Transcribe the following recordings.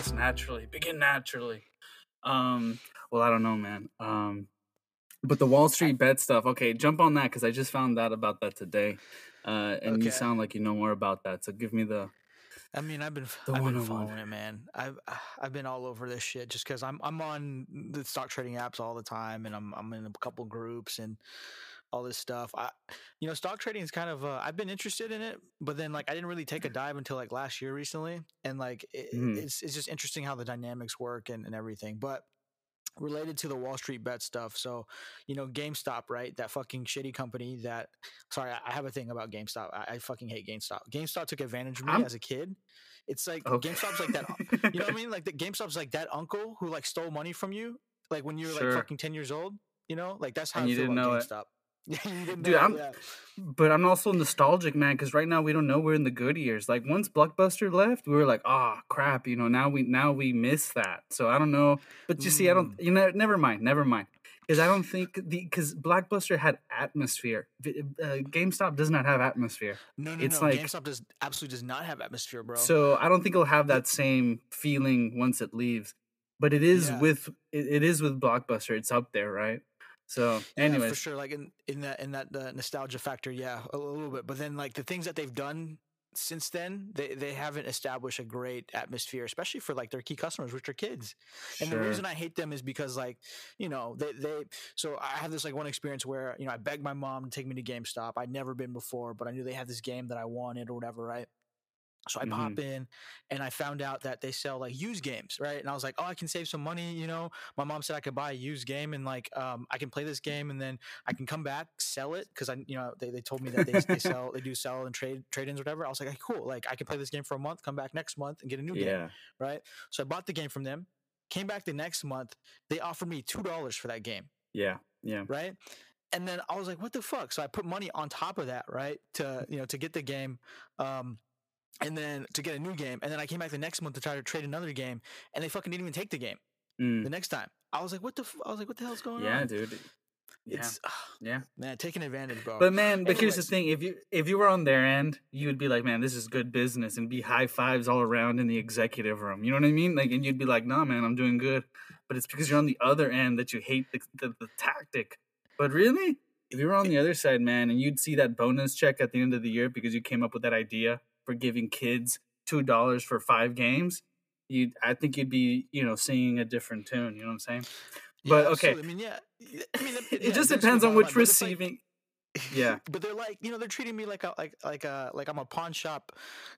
podcast naturally. Begin naturally. Um, well, I don't know, man. Um, but the Wall Street bet stuff. Okay, jump on that because I just found out about that today. Uh, and you sound like you know more about that. So give me the. I mean, I've been The I've been following it, man. I've I've been all over this shit just because I'm I'm on the stock trading apps all the time, and I'm I'm in a couple groups and all this stuff. I you know, stock trading is kind of uh, I've been interested in it, but then like I didn't really take a dive until like last year recently, and like it, Mhm. it's it's just interesting how the dynamics work and and everything, but. Related to the Wall Street bet stuff, so you know GameStop, right? That fucking shitty company. That sorry, I have a thing about GameStop. I, I fucking hate GameStop. GameStop took advantage of me I'm- as a kid. It's like Okay. GameStop's like that. You know what I mean? Like the GameStop's like that uncle who like stole money from you, like when you were Sure. like fucking ten years old. You know, like that's how And I you feel didn't about know it. GameStop. Didn't Dude, I'm-. But I'm also nostalgic, man, because right now we don't know we're in the good years. Like once Blockbuster left, we were like, "Ah, crap!" You know, now we now we miss that. So I don't know. But you see, I don't. You know, never mind, never mind. Because I don't think the because Blockbuster had atmosphere. Uh, GameStop does not have atmosphere. No, no, It's no. like- GameStop does absolutely does not have atmosphere, bro. So I don't think it'll have that same feeling once it leaves. But it is Yeah. with it, it is with Blockbuster. It's up there, right? So, Yeah, anyways, for sure. Like in in that in that uh, nostalgia factor, yeah, a little bit. But then like the things that they've done since then, they they haven't established a great atmosphere, especially for like their key customers, which are kids. And the reason I hate them is because like, you know, they they so I have this like one experience where, you know, I begged my mom to take me to GameStop. I'd never been before, but I knew they had this game that I wanted or whatever, right? So I pop in and I found out that they sell like used games, right? And I was like, oh, I can save some money, you know. My mom said I could buy a used game and like um I can play this game and then I can come back, sell it because I you know they, they told me that they, they sell they do sell and trade trade ins or whatever. I was like, hey, cool, like I can play this game for a month, come back next month and get a new game right? So I bought the game from them. Came back the next month, they offered me two dollars for that game, yeah, yeah. right? And then I was like, "What the fuck?" So I put money on top of that, right, to you know to get the game, um, and then to get a new game. And then I came back the next month to try to trade another game, and they fucking didn't even take the game Mm. the next time. I was like, "What the?" F-? I was like, "What the hell's going Yeah, on?" Yeah, dude. Yeah, It's yeah. man taking advantage, bro. But man, but here's the thing: if you if you were on their end, you would be like, "Man, this is good business," and be high fives all around in the executive room. You know what I mean? Like, and you'd be like, "Nah, man, I'm doing good." But it's because you're on the other end that you hate the the, the tactic. But really, if you were on the other side, man, and you'd see that bonus check at the end of the year because you came up with that idea for giving kids two dollars for five games, you I think you'd be you know singing a different tune. You know what I'm saying? Yeah, but, okay. absolutely. I mean, yeah. I mean, It yeah, just depends on which it's like- receiving. Yeah. but they're like, you know, they're treating me like a like like a like I'm a pawn shop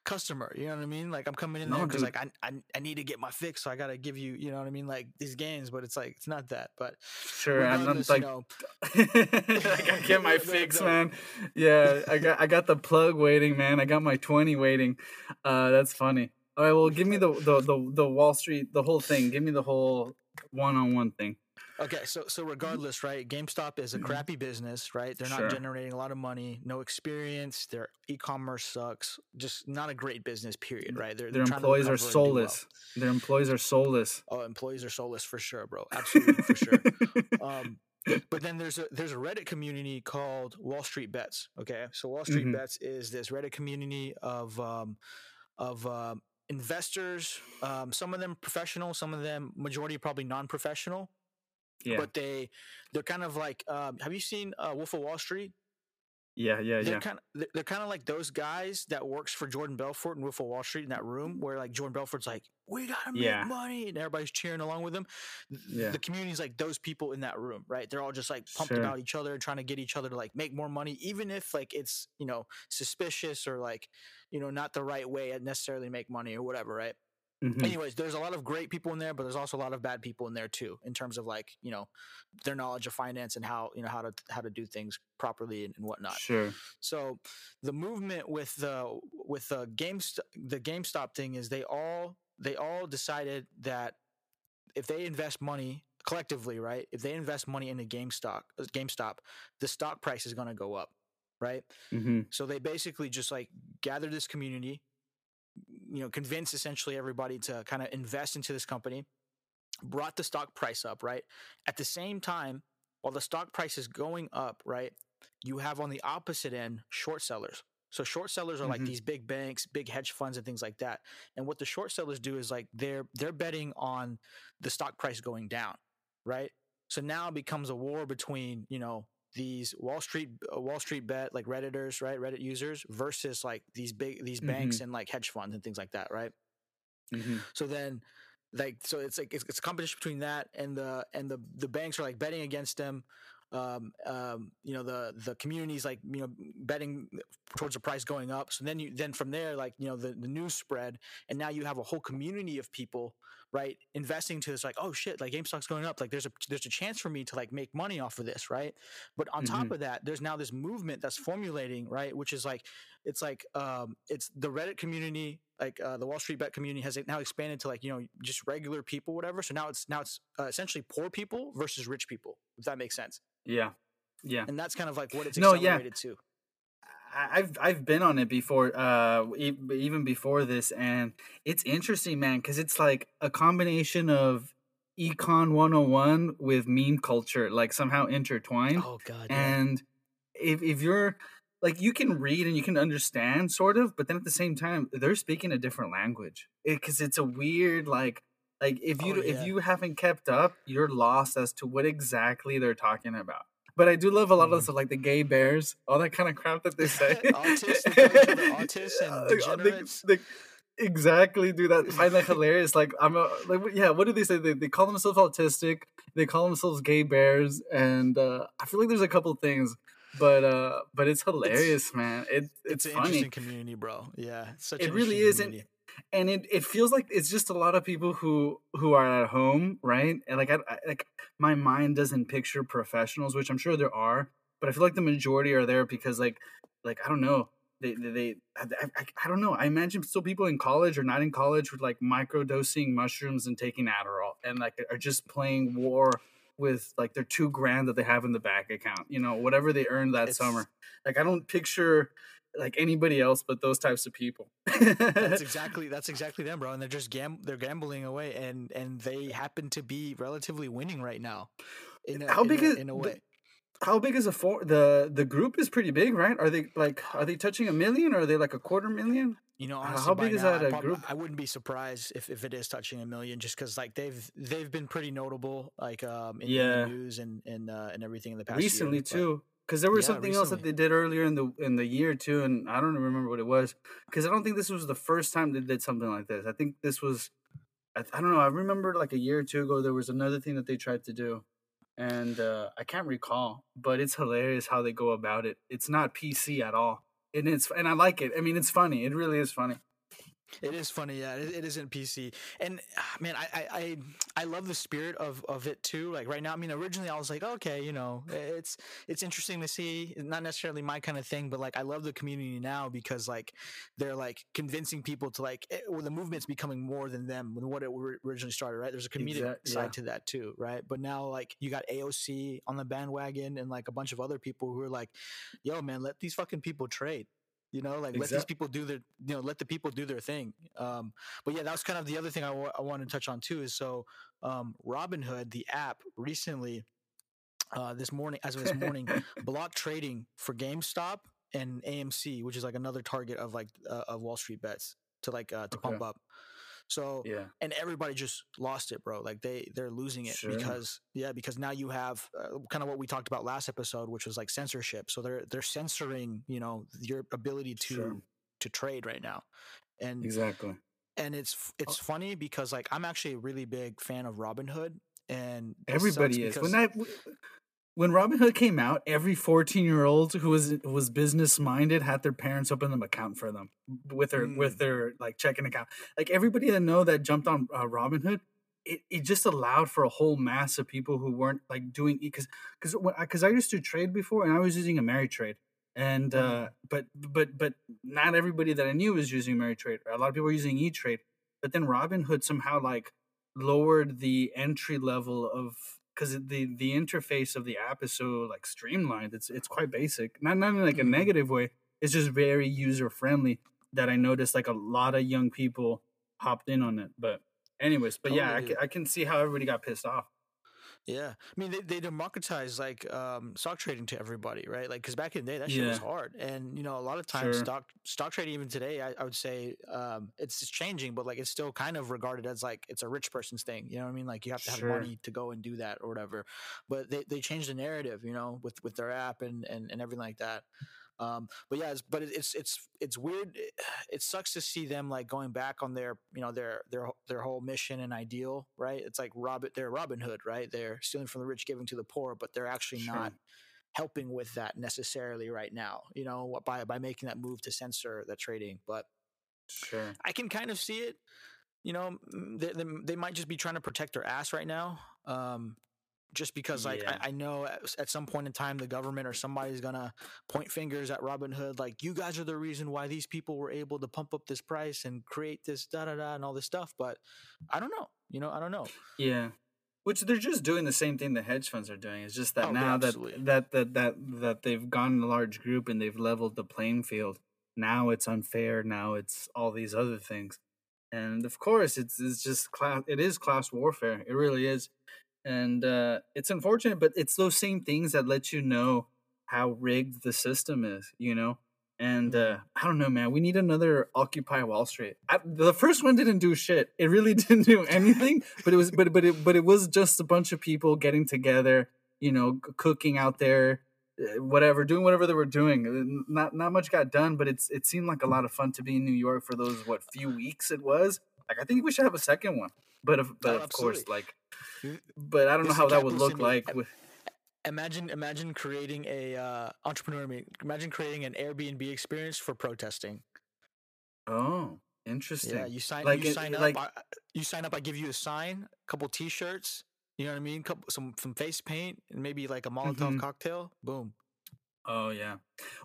customer. You know what I mean? Like I'm coming in No, there because like I, I I need to get my fix, so I gotta give you, you know what I mean, like these games. But it's like it's not that. But Sure, I'm regardless, like, you know, I gotta get my fix, man. Yeah, I got I got the plug waiting, man. I got my twenty waiting. Uh, that's funny. All right, well, give me the the the, the Wall Street, the whole thing. Give me the whole one on one thing. Okay, so so regardless, right? GameStop is a crappy business, right? They're not Mm-hmm. Sure. generating a lot of money, no experience. Their e-commerce sucks. Just not a great business. Period. Right? They're, Their they're trying employees are do well. soulless. Their employees are soulless. Oh, employees are soulless for sure, bro. Absolutely for sure. um, but then there's a there's a Reddit community called Wall Street Bets. Okay, so Wall Street Mhm. Bets is this Reddit community of um, of um, investors. Um, some of them professional, some of them majority probably non-professional. Yeah, But they they're kind of like. Um, have you seen uh, Wolf of Wall Street? yeah, yeah, They're yeah. kind of they're kind of like those guys that works for Jordan Belfort and Wolf of Wall Street in that room where like Jordan Belfort's like, we gotta make Yeah. money, and everybody's cheering along with him. Th- Yeah. The community's like those people in that room, right? They're all just like pumped Sure. about each other, trying to get each other to like make more money, even if like it's you know suspicious or like you know not the right way to necessarily make money or whatever, right? Mhm. anyways there's a lot of great people in there but there's also a lot of bad people in there too in terms of like you know their knowledge of finance and how you know how to how to do things properly and, and whatnot Sure. so the movement with the with the games the GameStop thing is they all they all decided that if they invest money collectively, right? If they invest money in into GameStop, uh, GameStop, the stock price is going to go up, right? hmm So they basically just like gather this community, you know, convince essentially everybody to kind of invest into this company, brought the stock price up, right? At the same time, while the stock price is going up, right? You have on the opposite end short sellers. So short sellers are mm-hmm. like these big banks, big hedge funds, and things like that. And what the short sellers do is like they're they're betting on the stock price going down, right? So now it becomes a war between you know these Wall Street uh, Wall Street bet like redditors, right, Reddit users versus like these big these banks mm-hmm. and like hedge funds and things like that, right? Mm-hmm. So then like so it's like it's, it's competition between that and the and the the banks are like betting against them um, um, you know the the communities like you know betting towards the price going up so then you then from there like you know the, the news spread and now you have a whole community of people right investing to this like oh shit like GameStop's going up like there's a there's a chance for me to like make money off of this right but on mm-hmm. top of that there's now this movement that's formulating right which is like it's like um it's the Reddit community like uh, the Wall Street bet community has now expanded to like you know just regular people whatever so now it's now it's uh, essentially poor people versus rich people if that makes sense yeah, yeah. And that's kind of like what it's no, yeah. to. I've I've been on it before, uh, even before this, and it's interesting, man, because it's like a combination of econ 101 with meme culture, like somehow intertwined. Oh god! And yeah. if if you're like you can read and you can understand sort of, but then at the same time they're speaking a different language because it, it's a weird like like if you oh, yeah. if you haven't kept up, you're lost as to what exactly they're talking about. But I do love a lot mm. of stuff like the gay bears, all that kind of crap that they say. autists, autists and degenerates. They, they, exactly do that. I find that hilarious. Like I'm a like yeah. What do they say? They, they call themselves autistic. They call themselves gay bears, and uh, I feel like there's a couple things but uh but it's hilarious it's, man it, it's, it's an funny. interesting community bro yeah it really is and and it, it feels like it's just a lot of people who who are at home right? And like I, I, like my mind doesn't picture professionals which i'm sure there are but i feel like the majority are there because like like i don't know they they, they I, I, I, don't know i imagine still people in college or not in college with like micro dosing mushrooms and taking adderall and like are just playing war with like their two grand that they have in the bank account you know whatever they earned that it's, summer. Like i don't picture like anybody else but those types of people. that's exactly that's exactly them, bro. And they're just gam they're gambling away, and and they happen to be relatively winning right now. In a, how big in a, is in a way? The, how big is a for the the group is pretty big, right? Are they like are they touching a million or are they like a quarter million? You know, honestly, how big is now, that a probably, group? I wouldn't be surprised if, if it is touching a million, just because like they've they've been pretty notable, like um in, yeah. the news and and uh, and everything in the past recently year, too because there was yeah, something recently. else that they did earlier in the in the year too, and I don't remember what it was. Because I don't think this was the first time they did something like this. I think this was, I, I, don't know. I remember like a year or two ago there was another thing that they tried to do, and uh, I can't recall, but it's hilarious how they go about it. It's not PC at all, and it's and I like it. I mean, it's funny. It really is funny. It is funny, yeah. It, it isn't PC, and ah, man, I, I I love the spirit of of it too. Like right now, I mean, originally I was like, okay, you know, it's it's interesting to see. Not necessarily my kind of thing, but like I love the community now because like they're like convincing people to like it, eh, well, the movement's becoming more than them than what it originally started. Right? There's a comedic exactly, side yeah. to that too, right? But now like you got AOC on the bandwagon and like a bunch of other people who are like, yo, man, let these fucking people trade you know like exactly. let these people do their you know let the people do their thing um but yeah that was kind of the other thing I, w- I wanted to touch on too is so um robinhood the app recently uh this morning as of this morning block trading for gamestop and amc which is like another target of like uh, of wall street bets to like uh to okay. pump up so yeah, and everybody just lost it, bro. Like they they're losing it sure. because yeah, because now you have uh, kind of what we talked about last episode, which was like censorship. So they're they're censoring you know your ability to sure. to trade right now, and exactly. And it's it's oh. funny because like I'm actually a really big fan of Robinhood, and everybody is when that when Robinhood came out, every 14 year old who was was business minded had their parents open them account for them with their mm. with their like checking account. Like everybody that know that jumped on uh, Robinhood, it, it just allowed for a whole mass of people who weren't like doing because because because I used to trade before and I was using Ameritrade and uh mm. but but but not everybody that I knew was using Ameritrade. A lot of people were using E Trade, but then Robinhood somehow like lowered the entry level of because the the interface of the app is so like streamlined. It's it's quite basic, not not in like a mm-hmm. negative way. It's just very user friendly. That I noticed like a lot of young people hopped in on it. But anyways, but yeah, I I can see how everybody got pissed off. Yeah, I mean they they democratize like um, stock trading to everybody, right? Like because back in the day that shit was hard, and you know a lot of times sure, stock stock trading even today, I, I would say um, it's it's changing, but like it's still kind of regarded as like it's a rich person's thing. You know what I mean? Like you have to have sure. money to go and do that or whatever. But they they changed the narrative, you know, with with their app and and and everything like that. Um, but yeah, it's, but it's it's it's weird. It, it sucks to see them like going back on their you know their their their whole mission and ideal, right? It's like Robin, they're Robin Hood, right? They're stealing from the rich, giving to the poor, but they're actually Sure, not helping with that necessarily right now. You know, by by making that move to censor the trading. But sure. I can kind of see it. You know, they, they, they might just be trying to protect their ass right now. Um, just because like Yeah, I, I know at, at some point in time the government or somebody's gonna point fingers at Robin Hood like you guys are the reason why these people were able to pump up this price and create this da da da and all this stuff but I don't know you know I don't know yeah. Which they're just doing the same thing the hedge funds are doing. It's just that oh now that that that that that they've gone in a large group and they've leveled the playing field. Now it's unfair. Now it's all these other things. And of course, it's it's just class. It is class warfare. It really is. And uh, it's unfortunate, but it's those same things that let you know how rigged the system is, you know. And uh, mm, I don't know, man. We need another Occupy Wall Street. I, the first one didn't do shit. It really didn't do anything. but it was, but but it but it was just a bunch of people getting together, you know, cooking out there, uh, whatever, doing whatever they were doing. Uh, Not not much got done, but it's it seemed like a lot of fun to be in New York for those what few weeks it was. Like I think we should have a second one. But of but oh of course, like but I don't know this is how that would look like with imagine imagine creating a uh, entrepreneur imagine creating an Airbnb experience for protesting oh, interesting Yeah, you sign Like you it sign up. like I, you sign up. I give you a sign, a couple T-shirts. You know what I mean? Couple some some face paint and maybe like a Molotov mhm. cocktail. Boom. Oh yeah.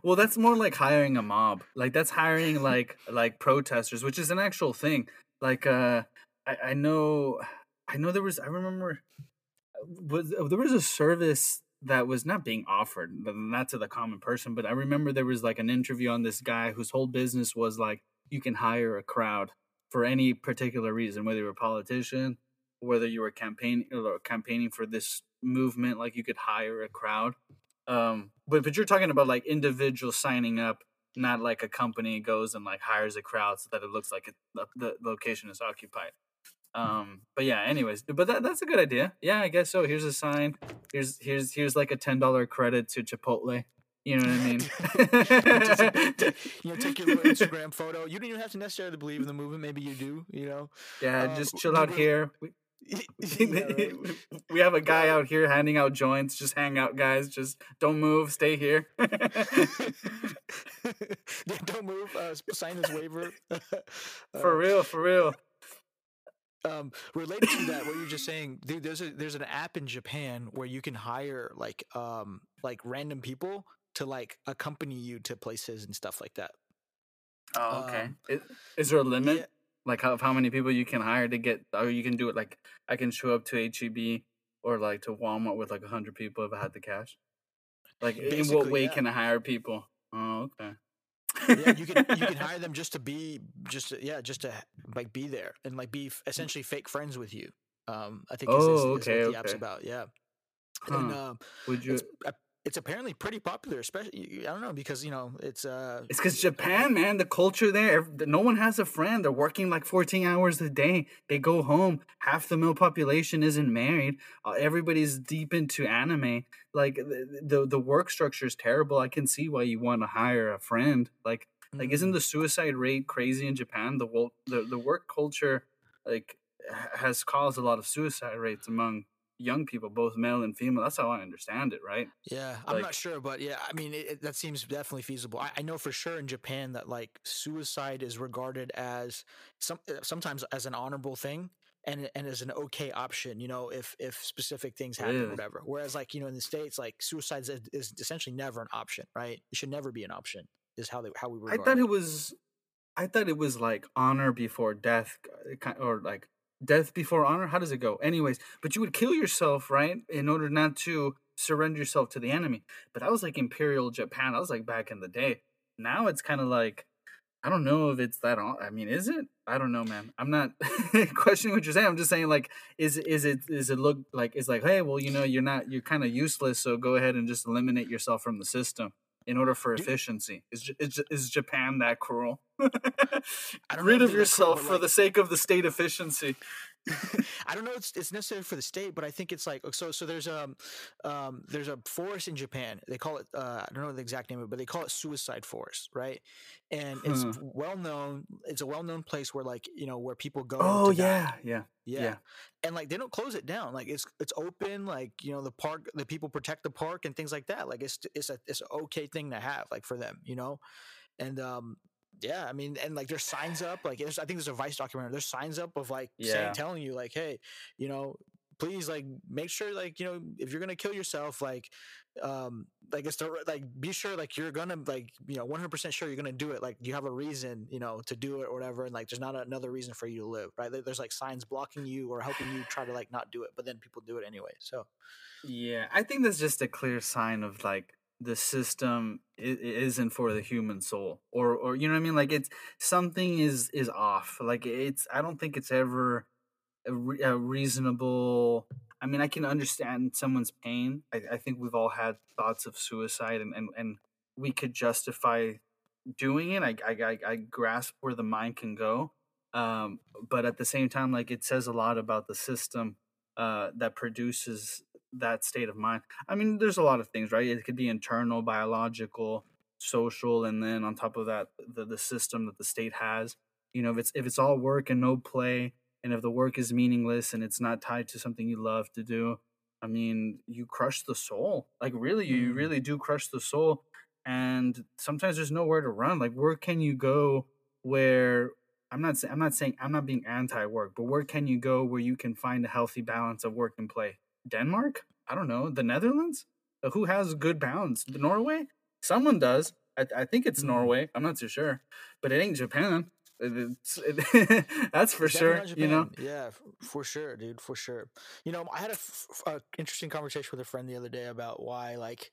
Well, that's more like hiring a mob. Like that's hiring like like protesters, which is an actual thing. Like uh I I know I know there was I remember was uh, there was a service that was not being offered, not to the common person, but I remember there was like an interview on this guy whose whole business was like you can hire a crowd for any particular reason, whether you're a politician, whether you were campaigning or campaigning for this movement, like you could hire a crowd. Um, but but you're talking about like individuals signing up, not like a company goes and like hires a crowd so that it looks like it, the, the location is occupied. Um, but yeah, anyways, but that that's a good idea. Yeah, I guess so. Here's a sign. Here's here's here's like a ten dollar credit to Chipotle. You know what. I ta- You know, take your little? Instagram photo. You don't even have to necessarily believe in the movement. Maybe you do. You know. yeah, Um, just chill out here. We, Yeah. Right. we have a guy out here handing out joints. Just hang out, guys. Just don't move. Stay here. Don't move. Uh, sign this waiver. for uh, real, for real. Um related to that what you're just saying dude there's a there's an app in japan where you can hire like um like random people to like accompany you to places and stuff like that Oh, okay. um Is, is there a limit? yeah Like how, of how many people you can hire to get, or you can do it like I can show up to HEB or like to Walmart with like a hundred people if I had the cash. Like in what way yeah can I hire people? Oh, okay. Yeah you can you can hire them just to be just to, yeah just to like be there and like be f- essentially fake friends with you um i think is, is, oh, is what the app's about yeah and Huh. um Would you? uh, it's apparently pretty popular especially i don't know because you know it's uh It's because Japan, man, the culture there, no one has a friend. They're working like 14 hours a day. They go home. Half the male population isn't married. Uh, everybody's deep into anime. Like the, the the work structure is terrible. I can see why you want to hire a friend. Like like isn't mm, the suicide rate crazy in Japan? The wo- the the work culture like has caused a lot of suicide rates among young people, both male and female. That's how I understand it, right? Yeah, I'm not sure, but yeah, I mean, it, it- that seems definitely feasible. I, I know for sure in Japan that like suicide is regarded as some uh, sometimes as an honorable thing and and as an okay option. You know, if if specific things happen, or really. whatever. Whereas like you know in the states, like suicide is, is essentially never an option, right? It should never be an option. Is how they how we were I thought it. it was I thought it was like honor before death uh, or like death before honor. How does it go? Anyways, but you would kill yourself, right? In order not to surrender yourself to the enemy. But that was like imperial Japan. I was like back in the day. Now it's kind of like I don't know if it's that. I mean, is it? I don't know, man. I'm not questioning what you're saying. I'm just saying, like, is is it is it look like it's like, hey, well, you know, you're not you're kind of useless, so go ahead and just eliminate yourself from the system in order for efficiency. Is is, is Japan that cruel? Rid of yourself cruel, for like, the sake of the state efficiency. I don't know. It's it's necessary for the state, but I think it's like so. So there's a um, um, there's a forest in Japan. They call it uh, I don't know the exact name of it, but they call it suicide forest, right? And it's hmm. well known. It's a well known place where like you know where people go. Oh yeah, yeah, yeah, yeah, and like they don't close it down. Like it's it's open. Like you know the park, the people protect the park and things like that. Like it's it's a it's an okay thing to have like for them, you know. And um, yeah, I mean, and like there's signs up, like I think there's a Vice documentary. There's signs up of like yeah. saying, telling you, like, hey, you know, please, like, make sure, like, you know, if you're gonna kill yourself, like, um, like it's the like, be sure, like, you're gonna, like, you know, 100 percent sure you're gonna do it. Like, you have a reason, you know, to do it or whatever, and like, there's not another reason for you to live, right? There's like signs blocking you or helping you try to like not do it, but then people do it anyway. So, yeah, I think that's just a clear sign of like the system isn't for the human soul or or you know what i mean? Like it's something is is off. Like it's i don't think it's ever a, re- a reasonable i mean i can understand someone's pain. I, I think we've all had thoughts of suicide and and, and we could justify doing it. I, I i grasp where the mind can go. Um but at the same time like it says a lot about the system uh that produces that state of mind. I mean, there's a lot of things, right? It could be internal, biological, social, and then on top of that, the the system that the state has. You know, if it's if it's all work and no play, and if the work is meaningless and it's not tied to something you love to do, I mean, you crush the soul. Like really, you mm. really do crush the soul. And sometimes there's nowhere to run. Like where can you go where I'm not saying I'm not saying I'm not being anti-work, but where can you go where you can find a healthy balance of work and play? Denmark? I don't know. The Netherlands? Uh, who has good bounds? Norway? Someone does. I, I think it's mm. Norway. I'm not too sure, but it ain't Japan. It, that's for sure. You know. Yeah, for sure, dude. For sure. You know, I had a, f- a interesting conversation with a friend the other day about why, like,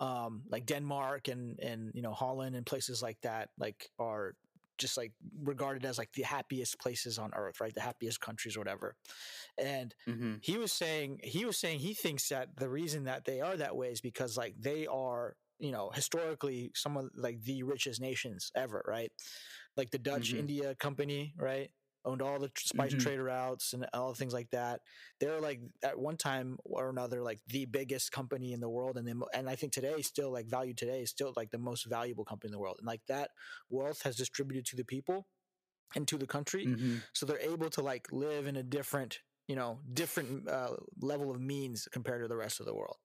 um, like Denmark and and you know Holland and places like that, like are just like regarded as like the happiest places on earth, right? The happiest countries or whatever. And mm-hmm. he was saying he was saying he thinks that the reason that they are that way is because like they are, you know, historically some of like the richest nations ever, right? Like the Dutch mm-hmm. India Company, right? Owned all the spice mm-hmm. trade routes and all the things like that. They're like at one time or another like the biggest company in the world, and then and I think today still like value today is still like the most valuable company in the world, and like that wealth has distributed to the people and to the country, mm-hmm. so they're able to like live in a different you know different uh, level of means compared to the rest of the world.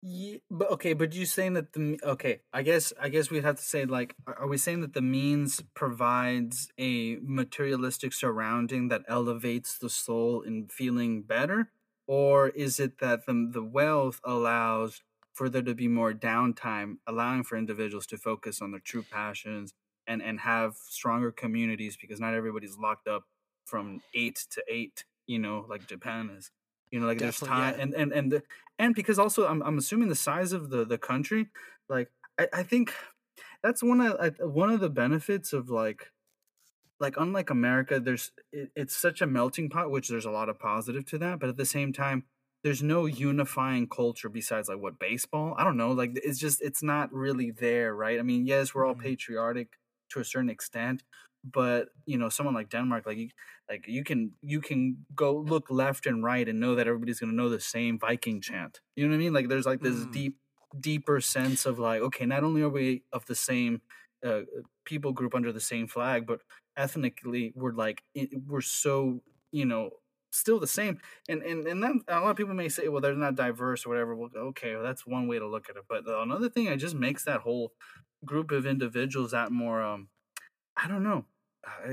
Yeah, but okay, but you saying that the okay, I guess I guess we'd have to say like, are we saying that the means provides a materialistic surrounding that elevates the soul in feeling better, or is it that the the wealth allows for there to be more downtime, allowing for individuals to focus on their true passions and and have stronger communities because not everybody's locked up from eight to eight, you know, like Japan is. You know, like Definitely, there's time, yeah. and and and the, and because also I'm I'm assuming the size of the the country, like I, I think that's one of I, one of the benefits of like like unlike America, there's it, it's such a melting pot, which there's a lot of positive to that, but at the same time, there's no unifying culture besides like what baseball. I don't know, like it's just it's not really there, right? I mean, yes, we're all mm-hmm. patriotic to a certain extent, but you know someone like denmark like you like you can you can go look left and right and know that everybody's going to know the same viking chant you know what i mean like there's like this mm. deep deeper sense of like okay not only are we of the same uh, people group under the same flag but ethnically we're like we're so you know still the same and and and then a lot of people may say well they're not diverse or whatever well okay well, that's one way to look at it but another thing it just makes that whole group of individuals that more um I don't know,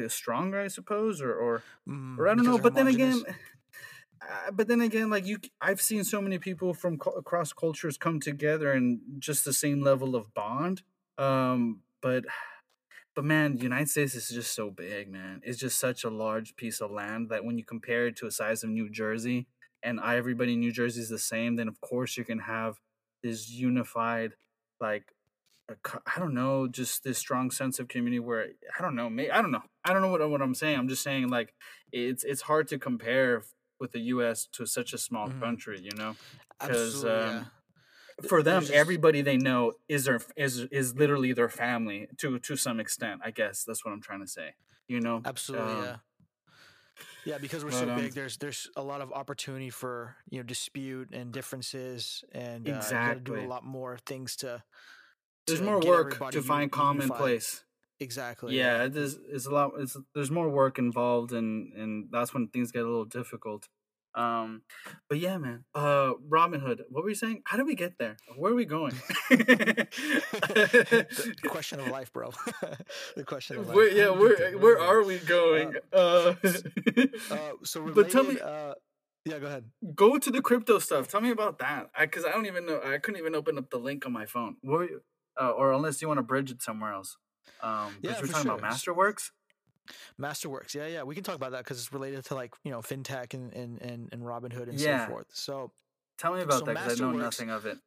stronger, I suppose, or or, mm, or I don't know. But then again, uh, but then again, like you, I've seen so many people from co- across cultures come together and just the same level of bond. Um, but but man, the United States is just so big, man. It's just such a large piece of land that when you compare it to a size of New Jersey, and everybody in New Jersey is the same, then of course you can have this unified like I don't know, just this strong sense of community where I don't know, I don't know, I don't know what what I'm saying. I'm just saying like it's it's hard to compare with the U.S. to such a small mm-hmm. country, you know, because um, yeah. for them, just... everybody they know is their is is literally their family to to some extent. I guess that's what I'm trying to say. You know, absolutely, um, yeah. Yeah, because we're but, so um, big, there's there's a lot of opportunity for you know dispute and differences, and uh, exactly. you got to do a lot more things to there's more work to find commonplace. Exactly. Yeah, yeah. there's it's a lot. It's, there's more work involved, and and that's when things get a little difficult. Um, but yeah, man. Uh, Robinhood. What were you saying? How did we get there? Where are we going? the question of life, bro. the question of life. Where, yeah, where where are we going? Uh, uh, uh so related, but tell me. Uh, yeah, go ahead. Go to the crypto stuff. Tell me about that. Because I, I, don't even know. I couldn't even open up the link on my phone. Where, uh, or unless you want to bridge it somewhere else. Um, yeah, we're talking sure. about Masterworks. Masterworks, yeah, yeah, we can talk about that because it's related to like you know fintech and and and, and Robinhood and yeah. so forth. So, tell me about so that because I know nothing of it.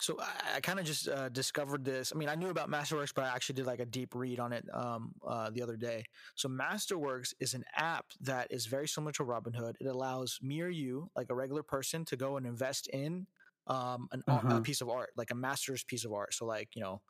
So I, I kind of just uh, discovered this. I mean, I knew about Masterworks, but I actually did like a deep read on it um, uh, the other day. So Masterworks is an app that is very similar to Robinhood. It allows me or you, like a regular person, to go and invest in um, an, uh-huh. a piece of art, like a master's piece of art. So like you know,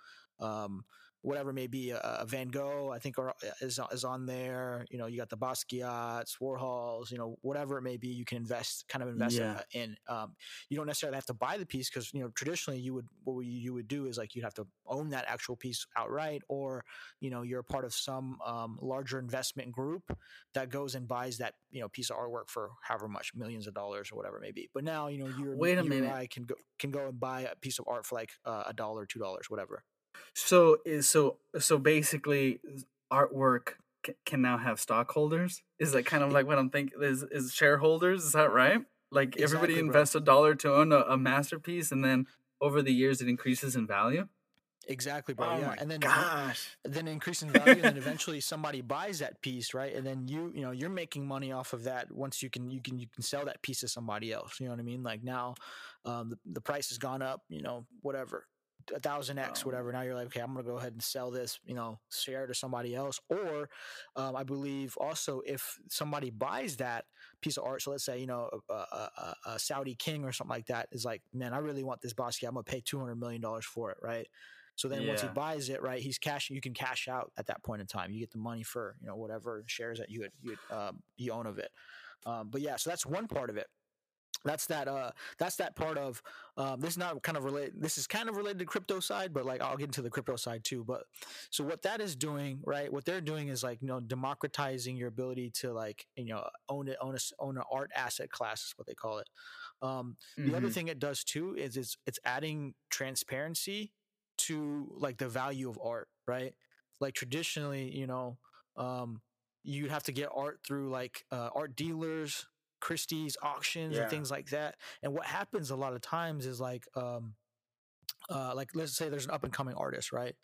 um, whatever may be a, a Van Gogh, I think are, is is on there. You know, you got the Basquiat's, Warhols, you know, whatever it may be, you can invest, kind of invest yeah. in. Um, you don't necessarily have to buy the piece because you know traditionally you would what you would do is like you'd have to own that actual piece outright, or you know you're a part of some um, larger investment group that goes and buys that you know piece of artwork for however much millions of dollars or whatever it may be. But now you know you're wait a you minute, I can go can go and buy a piece of art for like uh, a dollar, two dollars, whatever. So is so so basically artwork c- can now have stockholders. Is that kind of like what I'm thinking? Is is shareholders? Is that right? Like exactly, everybody invests bro. a dollar to own a, a, masterpiece, and then over the years it increases in value. Exactly, bro. Oh yeah, and then gosh, then increase in value, and then eventually somebody buys that piece, right? And then you, you know, you're making money off of that. Once you can, you can, you can sell that piece to somebody else. You know what I mean? Like now, um, the the price has gone up. You know, whatever a thousand X, oh. whatever. Now you're like, okay, I'm gonna go ahead and sell this, you know, share to somebody else. Or um, I believe also if somebody buys that piece of art, so let's say you know a, a, a Saudi king or something like that is like, man, I really want this Basquiat. I'm gonna pay two hundred million dollars for it, right? So then yeah. once he buys it, right, he's cashing. You can cash out at that point in time. You get the money for you know whatever shares that you had, you had, um, you own of it. Um, but yeah, so that's one part of it that's that uh that's that part of um this is not kind of related this is kind of related to crypto side but like i'll get into the crypto side too but so what that is doing right what they're doing is like you know democratizing your ability to like you know own it own a own an art asset class is what they call it um mm-hmm. the other mm-hmm. thing it does too is it's it's adding transparency to like the value of art right like traditionally you know um you'd have to get art through like uh, art dealers Christie's auctions yeah. and things like that. And what happens a lot of times is like, um, uh, like let's say there's an up and coming artist, right?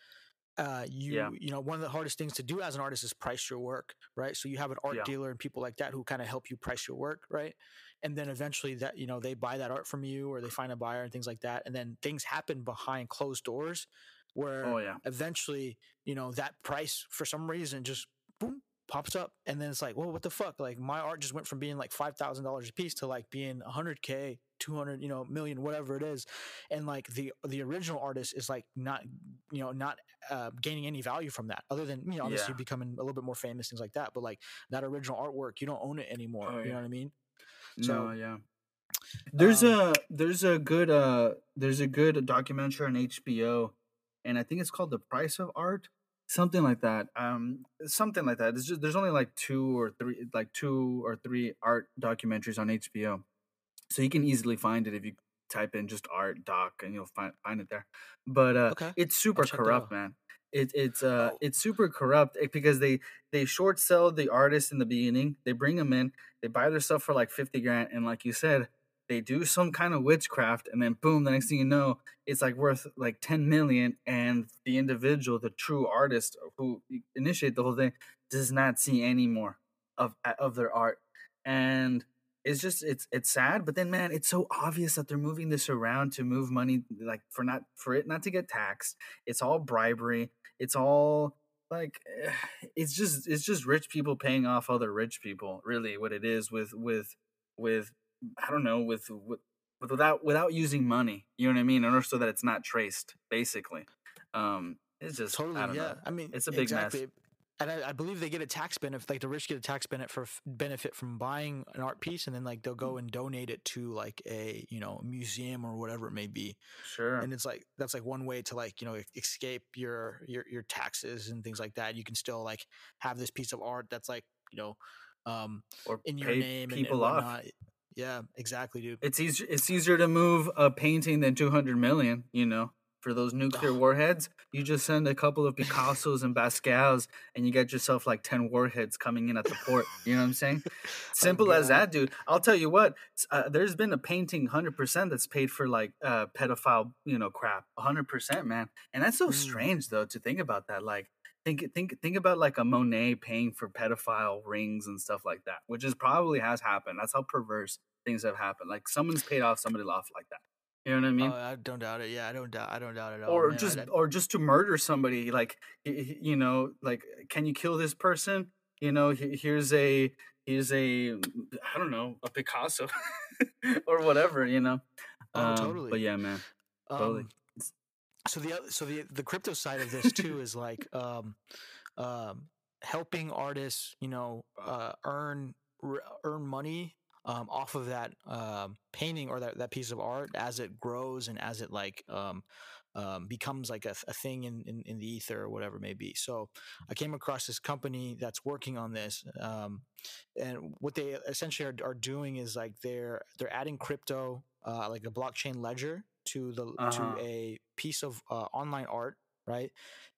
Uh, you yeah. you know one of the hardest things to do as an artist is price your work, right? So you have an art yeah. dealer and people like that who kind of help you price your work, right? And then eventually that you know they buy that art from you or they find a buyer and things like that, and then things happen behind closed doors where oh, yeah. eventually you know that price for some reason just boom pops up and then it's like well what the fuck? Like my art just went from being like $5000 a piece to like being 100k 200 you know million whatever it is. And like the the original artist is like not you know not uh, gaining any value from that other than you know obviously yeah. becoming a little bit more famous things like that. But like that original artwork you don't own it anymore. Oh, yeah. you know what i mean? So no, yeah. There's um, a there's a good uh there's a good documentary on hbo and i think it's called the price of art something like that um something like that just, there's only like two or three like two or three art documentaries on hbo so you can easily find it if you type in just art doc and you'll find find it there but uh okay. it's super corrupt man it, it's uh oh. it's super corrupt eh, because they they short sell the artist in the beginning they bring them in they buy their stuff for like 50 grand and like you said they do some kind of witchcraft and then boom the next thing you know it's like worth like 10 million and the individual the true artist who initiate the whole thing does not see any more of of their art. And it's just it's it's sad but then man it's so obvious that they're moving this around to move money like for not for it not to get taxed. It's all bribery. It's all like eh, it's just it's just rich people paying off other rich people really what it is with with with i don't know with, with without without using money you know what i mean and also that it's not traced basically um it's just totally I yeah know. i mean it's a big exactly. mess and I, I, believe they get a tax benefit. Like the rich get a tax benefit for benefit from buying an art piece, and then like they'll go and donate it to like a you know museum or whatever it may be. Sure. And it's like that's like one way to like you know escape your your your taxes and things like that. You can still like have this piece of art that's like you know um or in your name people and, and off. Yeah, exactly, dude. It's easier. It's easier to move a painting than two hundred million. You know for those nuclear warheads, you just send a couple of Picassos and Basquiat's, and you get yourself like ten warheads coming in at the port. You know what I'm saying? Oh, Simple oh, as that, dude. I'll tell you what. Uh, there's been a painting, hundred percent, that's paid for like uh, pedophile, you know, crap. hundred percent, man. And that's so mm. strange, though, to think about that. Like, think think think about like a Monet paying for pedophile rings and stuff like that, which is probably has happened. That's how perverse things have happened. Like someone's paid off somebody off like that. You know what I mean? Oh, I don't doubt it. Yeah, I don't doubt. I don't doubt it at all. Or man. just, or just to murder somebody. Like, you know, like, can you kill this person? You know, here's a, here's a, I don't know, a Picasso, or whatever. You know. Oh, um, totally. But yeah, man, totally. So the so the the crypto side of this too is like um, um, helping artists, you know, uh, earn earn money um, off of that um, painting or that, that piece of art as it grows and as it like um, um, becomes like a, a thing in, in, in, the ether or whatever it may be. So I came across this company that's working on this, um, and what they essentially are, are, doing is like they're they're adding crypto, uh, like a blockchain ledger, to the uh-huh. to a piece of uh, online art, right?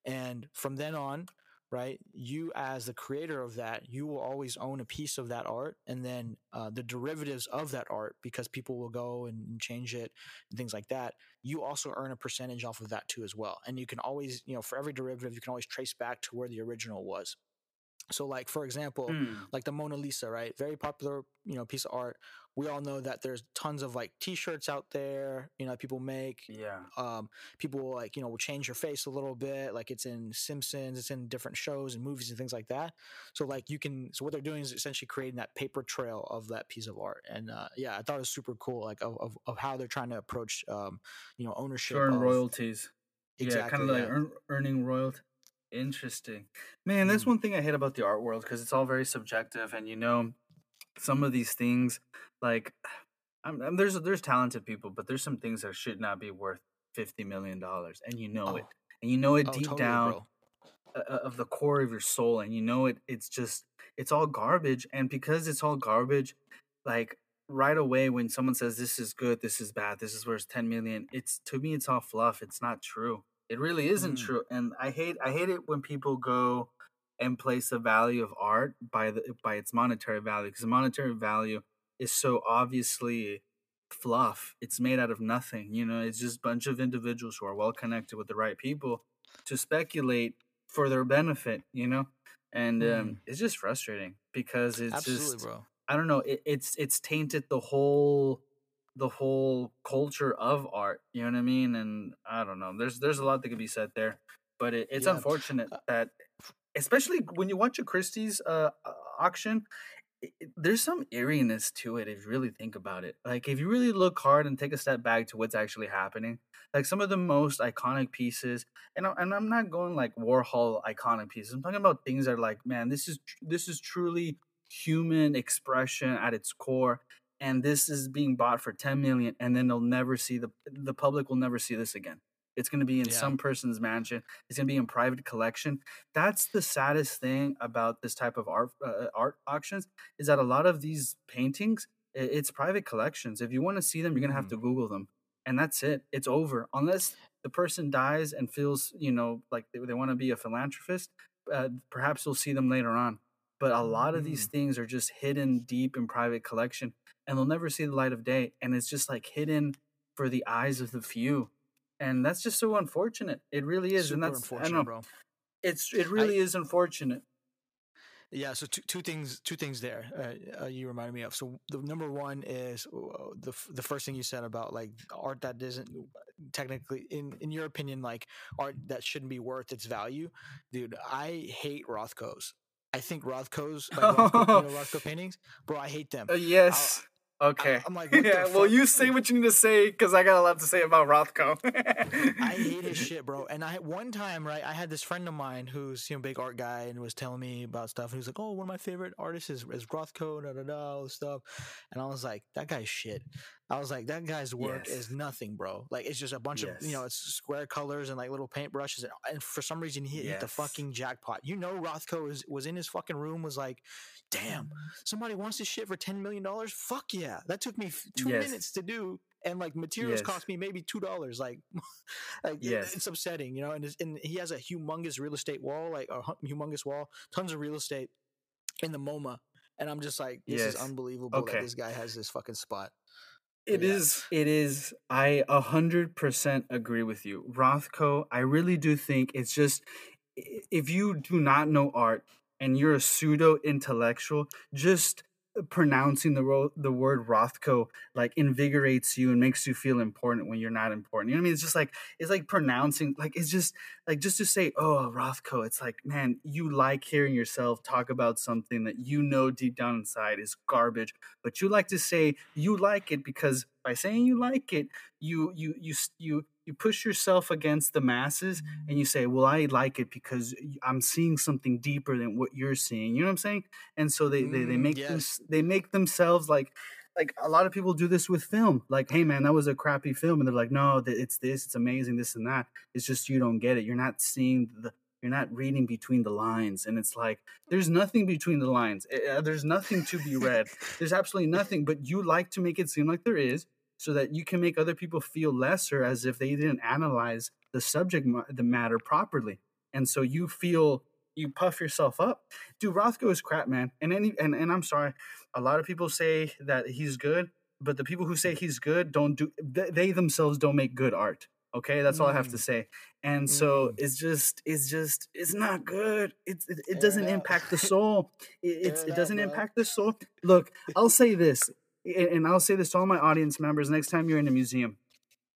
And from then on, right? You, as the creator of that, you will always own a piece of that art, and then uh, the derivatives of that art, because people will go and change it and things like that. You also earn a percentage off of that too, as well. And you can always, you know, for every derivative, you can always trace back to where the original was. So, like for example, mm. like the Mona Lisa, right? Very popular, you know, piece of art. We all know that there's tons of like T-shirts out there, you know, people make. Yeah. Um, people will like, you know, will change your face a little bit. Like it's in Simpsons, it's in different shows and movies and things like that. So like you can, so what they're doing is essentially creating that paper trail of that piece of art. And uh, yeah, I thought it was super cool, like of, of, of how they're trying to approach, um, you know, ownership. Earn royalties. Exactly. Yeah, kind of like yeah. earn, earning royalty. Interesting. Man, that's mm. one thing I hate about the art world because it's all very subjective and you know some of these things like I'm, I'm, there's there's talented people, but there's some things that should not be worth 50 million dollars and you know oh. it. And you know it oh, deep totally, down uh, of the core of your soul and you know it it's just it's all garbage and because it's all garbage like right away when someone says this is good, this is bad, this is worth 10 million, it's to me it's all fluff. It's not true. It really isn't mm. true, and I hate I hate it when people go and place the value of art by the by its monetary value because the monetary value is so obviously fluff. It's made out of nothing. You know, it's just a bunch of individuals who are well connected with the right people to speculate for their benefit. You know, and um, mm. it's just frustrating because it's Absolutely, just bro. I don't know. It, it's it's tainted the whole the whole culture of art. You know what I mean? And I don't know. There's there's a lot that could be said there, but it, it's yeah. unfortunate uh that, especially when you watch a Christie's uh, auction, it, there's some eeriness to it if you really think about it. Like if you really look hard and take a step back to what's actually happening, like some of the most iconic pieces, and I'm, and I'm not going like Warhol iconic pieces. I'm talking about things that are like, man, this is this is truly human expression at its core and this is being bought for 10 million and then they'll never see the the public will never see this again. It's going to be in yeah. some person's mansion. It's going to be in private collection. That's the saddest thing about this type of art uh, art auctions is that a lot of these paintings it's private collections. If you want to see them you're going to have to mm. google them and that's it. It's over. Unless the person dies and feels you know like they, they want to be a philanthropist uh, perhaps you'll see them later on. But a lot of these mm. things are just hidden deep in private collection and they'll never see the light of day and it's just like hidden for the eyes of the few and that's just so unfortunate it really is Super and that's unfortunate, I know, bro. it's it really I, is unfortunate Yeah, so two, two things two things there uh, uh, you reminded me of. So the number one is uh, the the first thing you said about like art that isn't technically in in your opinion like art that shouldn't be worth its value. Dude, I hate Rothko's. I think Rothko's like Rothko, you know, Rothko paintings, bro. I hate them. Uh, yes. Okay. I, am like, yeah. Well, you say what you need to say because I got a lot to say about Rothko. I hate his shit, bro. And I one time, right, I had this friend of mine who's you know big art guy and was telling me about stuff. And he was like, "Oh, one of my favorite artists is, is Rothko, da da da, all this stuff." And I was like, "That guy's shit." I was like, "That guy's work yes. is nothing, bro. Like, it's just a bunch yes. of you know, it's square colors and like little paintbrushes. And for some reason, he yes. hit the fucking jackpot. You know, Rothko was was in his fucking room, was like damn, somebody wants this shit for $10 million? Fuck yeah. That took me two minutes to do. And like materials cost me maybe two dollars. Like, like yes. it's upsetting, you know. And, and he has a humongous real estate wall, like a humongous wall, tons of real estate in the MoMA. And I'm just like, this is unbelievable okay. that this guy has this fucking spot. It yeah. is. It is. I a hundred percent agree with you, Rothko. I really do think it's just if you do not know art, and you're a pseudo intellectual, just pronouncing the ro- the word Rothko like invigorates you and makes you feel important when you're not important. You know what I mean? It's just like it's like pronouncing like it's just like just to say oh Rothko. It's like man, you like hearing yourself talk about something that you know deep down inside is garbage, but you like to say you like it because by saying you like it, you you you you you push yourself against the masses and you say, "Well, I like it because I'm seeing something deeper than what you're seeing." You know what I'm saying? And so they they, they mm, make yes. them, they make themselves like like a lot of people do this with film. Like, "Hey, man, that was a crappy film," and they're like, "No, it's this, it's amazing, this and that." It's just you don't get it. You're not seeing the you're not reading between the lines and it's like there's nothing between the lines uh, there's nothing to be read there's absolutely nothing but you like to make it seem like there is so that you can make other people feel lesser as if they didn't analyze the subject the matter properly. And so you feel you puff yourself up. Dude rothko is crap man. And any and, and i'm sorry. A lot of people say that he's good but the people who say he's good don't do they themselves don't make good art okay? That's all i have to mm. say. And so mm. it's just it's just it's not good. It's it, it doesn't impact the soul. It, it's, it doesn't impact the soul. Look i'll say this and I'll say this to all my audience members next time you're in a museum,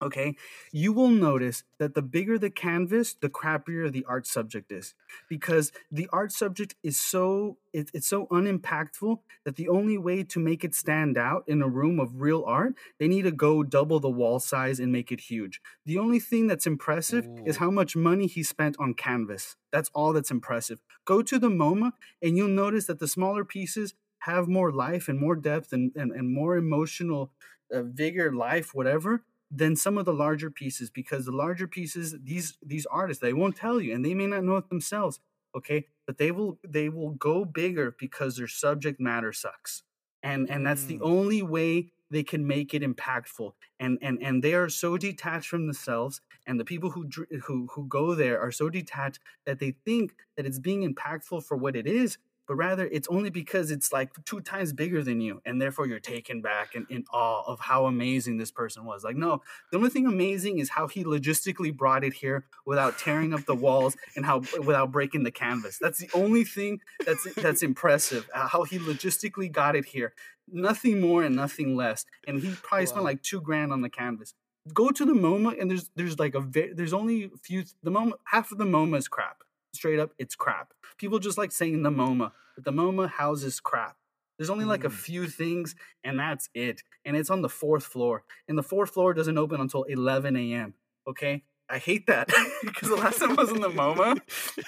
okay, you will notice that the bigger the canvas, the crappier the art subject is. Because the art subject is so it, it's so unimpactful that the only way to make it stand out in a room of real art, they need to go double the wall size and make it huge. The only thing that's impressive Ooh. is how much money he spent on canvas. That's all that's impressive. Go to the MoMA and you'll notice that the smaller pieces have more life and more depth and, and, and more emotional uh, vigor, life, whatever, than some of the larger pieces because the larger pieces, these these artists, they won't tell you and they may not know it themselves. Okay. But they will they will go bigger because their subject matter sucks. And and that's the mm. only way they can make it impactful and and and they are so detached from themselves and the people who who who go there are so detached that they think that it's being impactful for what it is but rather it's only because it's like two times bigger than you and therefore you're taken back and in awe of how amazing this person was. Like no the only thing amazing is how he logistically brought it here without tearing up the walls and how without breaking the canvas. That's the only thing that's that's impressive uh, how he logistically got it here. Nothing more and nothing less and he probably wow. spent like two grand on the canvas. Go to the MoMA and there's there's like a there's only a few the MoMA half of the MoMA is crap straight up, it's crap. People just like saying the MoMA, but the MoMA houses crap. There's only like mm. a few things, and that's it. And it's on the fourth floor. And the fourth floor doesn't open until 11 a.m. Okay? I hate that because the last time I was in the MoMA,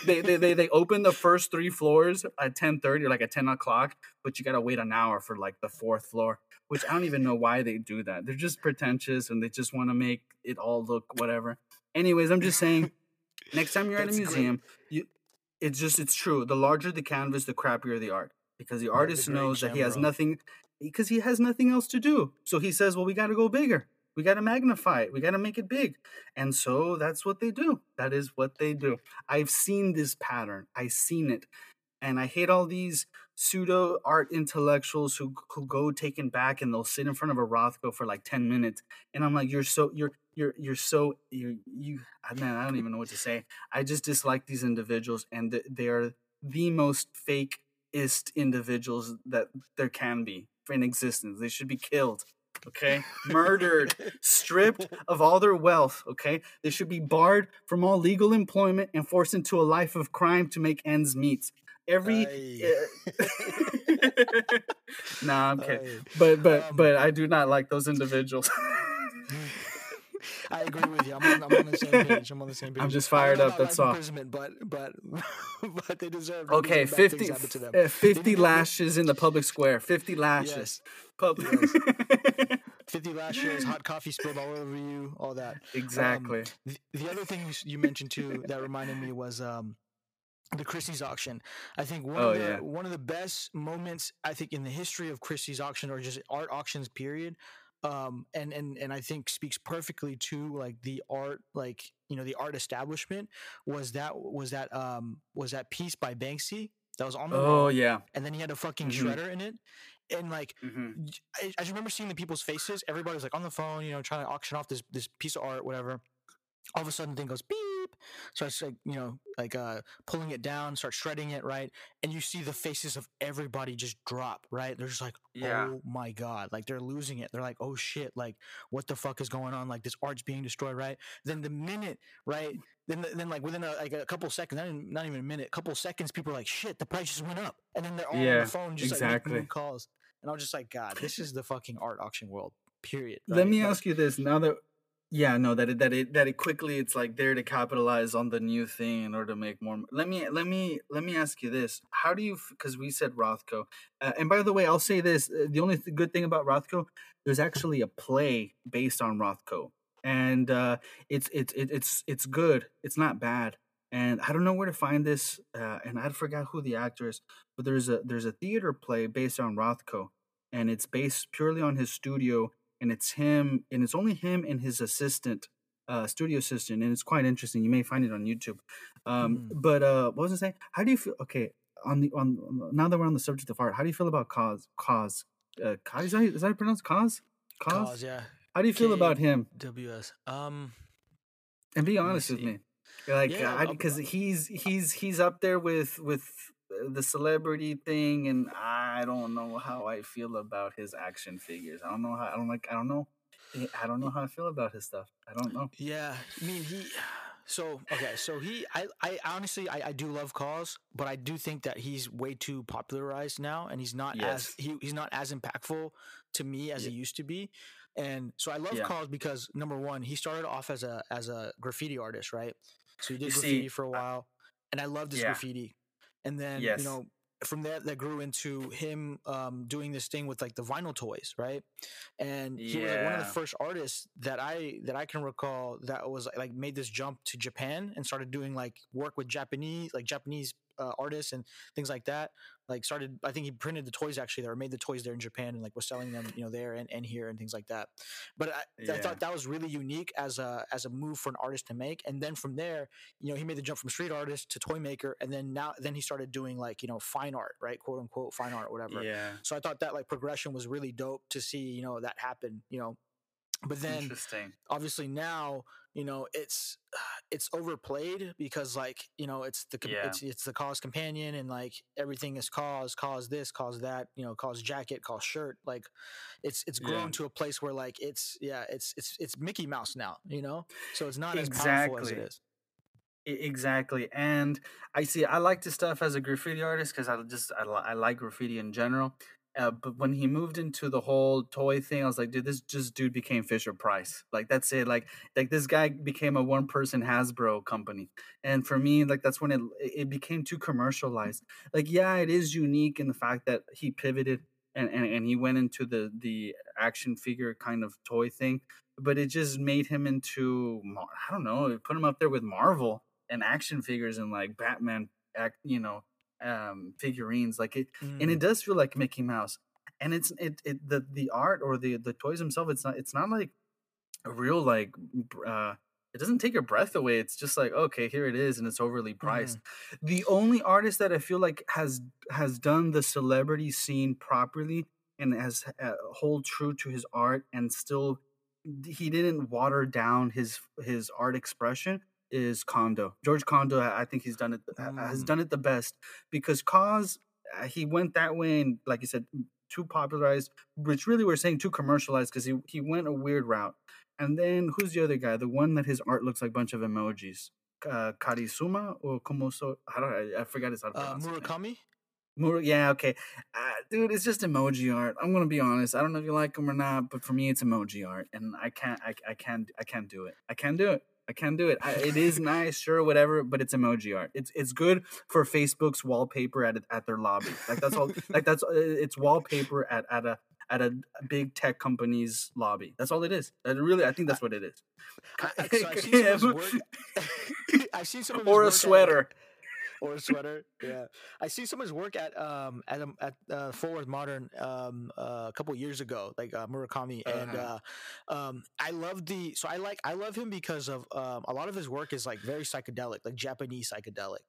they, they they they open the first three floors at 10:30 or like at 10 o'clock, but you gotta wait an hour for like the fourth floor, which I don't even know why they do that. They're just pretentious and they just want to make it all look whatever. Anyways, I'm just saying Next time you're at a museum, you it's just it's true. The larger the canvas, the crappier the art. Because the artist knows that he has nothing because he has nothing else to do. So he says, Well, we gotta go bigger. We gotta magnify it. We gotta make it big. And so that's what they do. That is what they do. I've seen this pattern. I've seen it. And I hate all these pseudo art intellectuals who who go taken back and they'll sit in front of a Rothko for like 10 minutes. And I'm like, you're so you're you're you're so you you man, I don't even know what to say. I just dislike these individuals and they are the most fake greatest individuals that there can be in existence. They should be killed. Okay, murdered, stripped of all their wealth. Okay, they should be barred from all legal employment and forced into a life of crime to make ends meet. Every uh, nah, I'm kidding, but but um, but I do not like those individuals. I agree with you. I'm on, I'm on, the same page. I'm on the same page. I'm just fired up. That's all. But but but they deserve. Okay, deserve 50, uh, 50 lashes in the public square. 50 lashes. Yes. Public. Yes. 50 lashes, hot coffee spilled all over you, all that. Exactly. Um, the, the, other thing you mentioned too that reminded me was um, the Christie's auction. I think one oh, of the yeah. one of the best moments I think in the history of Christie's auction or just art auctions period um and and and i think speaks perfectly to like the art like you know the art establishment was that was that um was that piece by banksy that was on the oh wall, yeah and then he had a fucking mm-hmm. shredder in it and like mm-hmm. I, I just remember seeing the people's faces everybody was like on the phone you know trying to auction off this this piece of art whatever all of a sudden the thing goes beep starts like you know like uh pulling it down start shredding it right? And you see the faces of everybody just drop right? They're just like yeah. oh my god like they're losing it. They're like oh shit like what the fuck is going on? Like this art's being destroyed right? Then the minute right? Then then like within a, like a couple seconds not even, not even a minute a couple seconds people are like shit the price just went up. And then they're all yeah, on the phone just exactly. like making calls. And i was just like god this is the fucking art auction world period right? let me ask you this now that yeah, no, that it that it that it quickly it's like there to capitalize on the new thing in order to make more. Let me let me let me ask you this: How do you? Because we said Rothko, uh, and by the way, I'll say this: uh, the only th- good thing about Rothko, there's actually a play based on Rothko, and uh, it's it's it's it's good. It's not bad, and I don't know where to find this, uh, and I forgot who the actor is, but there's a there's a theater play based on Rothko, and it's based purely on his studio and it's him, and it's only him and his assistant, uh, studio assistant, and it's quite interesting. You may find it on YouTube. Um, mm. But uh, what was I saying? How do you feel? Okay, on the on now that we're on the subject of art, how do you feel about KAWS? KAWS? Uh, is that is that pronounced KAWS? KAWS? KAWS yeah. How do you feel K- about him? WS. Um, and be honest with me, like, because yeah, he's he's he's up there with with the celebrity thing, and I don't know how I feel about his action figures. I don't know how I don't like. I don't know. Eh, I don't know how I feel about his stuff. I don't know. Yeah, I mean he. So okay, so he, I, I honestly, I, I do love KAWS, but I do think that he's way too popularized now, and he's not yes. as he, he's not as impactful to me as yeah. he used to be. And so I love yeah. KAWS because number one, he started off as a as a graffiti artist, right? So he did you graffiti see, for a while, and I loved his yeah. graffiti and then yes. you know from that that grew into him um, doing this thing with like the vinyl toys right and he yeah. was like one of the first artists that i that i can recall that was like made this jump to japan and started doing like work with japanese like japanese uh, artists and things like that. Like started, I think he printed the toys actually there, or made the toys there in Japan and like was selling them, you know, there and, and here and things like that. But I, yeah. I thought that was really unique as a as a move for an artist to make. And then from there, you know, he made the jump from street artist to toy maker, and then now then he started doing like you know fine art, right, quote unquote fine art, whatever. Yeah. So I thought that like progression was really dope to see, you know, that happen, you know. But then, obviously now you know it's it's overplayed because like you know it's the yeah. it's, it's the KAWS companion and like everything is KAWS KAWS this KAWS that you know KAWS jacket KAWS shirt like it's it's grown yeah. to a place where like it's yeah it's it's it's mickey mouse now you know so it's not exactly. as powerful as it is exactly and i see i like this stuff as a graffiti artist because i just I, I like graffiti in general uh, but when he moved into the whole toy thing, I was like, dude, this just dude became Fisher Price. Like that's it. Like like this guy became a one person Hasbro company. And for me, like that's when it it became too commercialized. Like yeah, it is unique in the fact that he pivoted and, and, and he went into the the action figure kind of toy thing, but it just made him into I don't know, it put him up there with Marvel and action figures and like Batman act, you know, um, figurines. Like it, mm. and it mm. does feel like Mickey Mouse. And it's it, it the the art or the the toys themselves. It's not it's not like a real like uh it doesn't take your breath away. It's just like okay, here it is, and it's overly priced. Mm. The only artist that I feel like has has done the celebrity scene properly and has uh, hold true to his art and still he didn't water down his his art expression is Condo. George Condo, I think he's done it mm. has done it the best because KAWS uh, he went that way, and like you said, too popularized, which really we're saying too commercialized because he he went a weird route. And then who's the other guy? The one that his art looks like a bunch of emojis. Uh, Karisuma or como so? How do I? I forgot his how to Uh. Murakami. Mur- yeah, okay. Uh, dude, it's just emoji art. I'm gonna be honest. I don't know if you like them or not, but for me, it's emoji art, and I can't, I, I can't, I can't do it. I can't do it. I can't do it. I, it is nice, sure, whatever, but it's emoji art. It's it's good for Facebook's wallpaper at at their lobby. Like that's all. like that's uh, it's wallpaper at at a at a big tech company's lobby. That's all it is. That really, I think that's what it is. I- I- so I've seen some of his work. I've seen some or a at- sweater. Or a sweater. Yeah, I see some of his work at um at um, at uh, Fort Worth Modern um uh, a couple years ago, like uh, Murakami, and Uh-huh. uh, um I love the so I like I love him because of um a lot of his work is like very psychedelic, like Japanese psychedelic.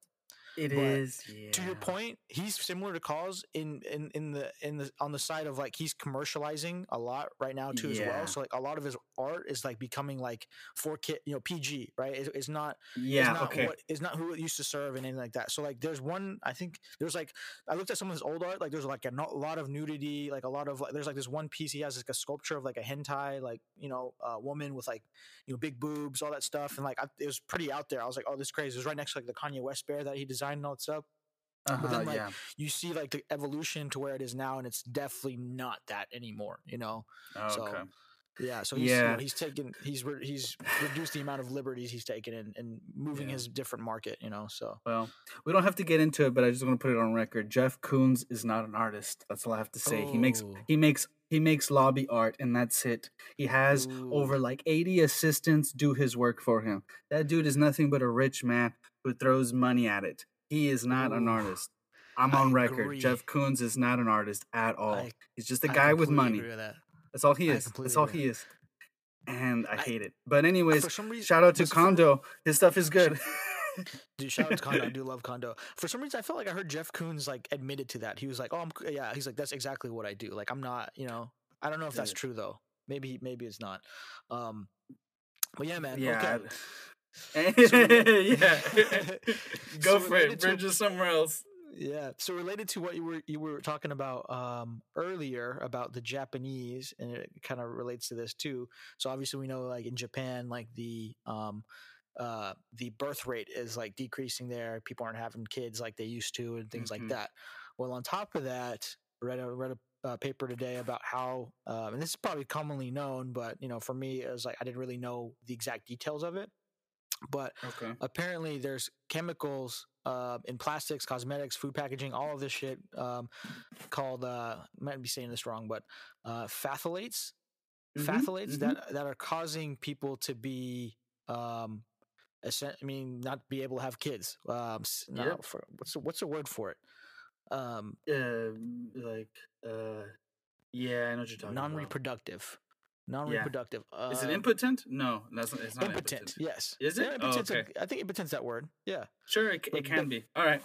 It but is. To your point, he's similar to KAWS in in in the in the on the side of like he's commercializing a lot right now too as well. So like a lot of his art is like becoming like for kid, you know, PG, right? It, it's not Yeah. is not Okay. what is not who it used to serve and anything like that. So like there's one I think there's like I looked at some of his old art like there's like a no- lot of nudity like a lot of like there's like this one piece he has like a sculpture of like a hentai like you know a woman with like you know big boobs all that stuff and like I, it was pretty out there. I was like oh this is crazy. It was right next to like the Kanye West bear that he designed all that stuff. Uh-huh, then, like, yeah. You see like the evolution to where it is now and it's definitely not that anymore. You know. Oh, so, okay. Yeah, so he's you know, he's taken he's re- he's reduced the amount of liberties he's taken and, and moving Yeah. his different market, you know. So Well, we don't have to get into it, but I just want to put it on record. Jeff Koons is not an artist. That's all I have to say. He makes Oh. he makes he makes lobby art, and that's it. He has over like eighty assistants do his work for him. That dude is nothing but a rich man who throws money at it. He is not an artist. I'm I on record. agree. Jeff Koons is not an artist at all. I- He's just a guy with money. that. That's all he is. That's all agree. he is. And I I- hate it. But anyways, reason, shout out to for- Condo. His stuff is good. Dude, shout out to Condo. I do love Condo. For some reason, I felt like I heard Jeff Koons like admitted to that. He was like, "Oh, I'm yeah." He's like, "That's exactly what I do." Like, I'm not, you know, I don't know if that's true though. Maybe, maybe it's not. Um, but yeah, man. Yeah, Okay. yeah. Go So for it. Bridge is somewhere else. Yeah. So related to what you were you were talking about um, earlier about the Japanese, and it kind of relates to this too. So obviously we know like in Japan, like the um, uh, the birth rate is like decreasing there. People aren't having kids like they used to, and things Mhm. like that. Well, on top of that, read a read a uh, paper today about how, um, and this is probably commonly known, but you know, for me, it was like I didn't really know the exact details of it. But Okay. apparently there's chemicals uh, in plastics, cosmetics, food packaging, all of this shit um, called uh, might be saying this wrong, but uh, phthalates, Mhm, phthalates mhm. that that are causing people to be, um, I mean, not be able to have kids. Um, no, Yep. for, what's the, what's the word for it? Um, Uh, like, uh, yeah, I know what you're talking about. Non-reproductive, non-reproductive. Is it um, impotent? No, that's not. It's not impotent? impotent. Yes. Is Yeah, it? Oh, impotent's a- okay. I think impotent's that word. Yeah. Sure, it, it can be. All right.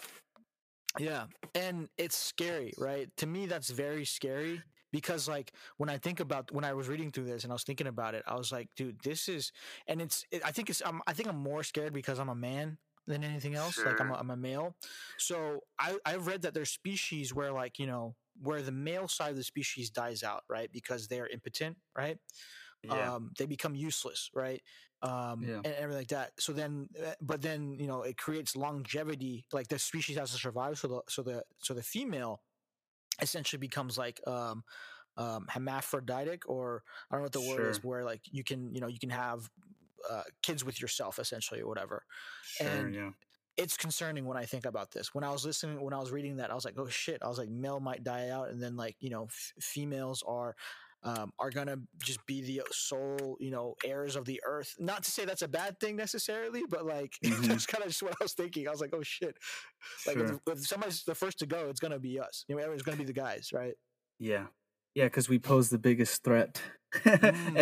Yeah. And it's scary, right? To me, that's very scary because, like, when I think about when I was reading through this and I was thinking about it, I was like, dude, this is, and it's, it, I think it's, I'm, I think I'm more scared because I'm a man than anything else. Like, I'm a, Sure. I'm a male. So I, I've read that there's species where, like, you know, where the male side of the species dies out, right? Because they're impotent, right? Yeah. um, they become useless, right? Um, Yeah. and everything like that. So then, uh, but then you know, it creates longevity. Like the species has to survive. So the so the so the female essentially becomes like um, um, hermaphroditic, or I don't know what the word is, where like you can you know you can have uh, kids with yourself essentially or whatever. Sure. and yeah. It's concerning when I think about this. When I was listening, when I was reading that, I was like, oh shit! I was like, male might die out, and then like you know, f- females are um, are gonna just be the sole, you know, heirs of the earth. Not to say that's a bad thing necessarily, but like Mhm. that's kind of just what I was thinking. I was like, oh shit! Like Sure. if, if somebody's the first to go, it's gonna be us. You know, it's gonna be the guys, right? Yeah. Yeah, because we pose the biggest threat. Mm.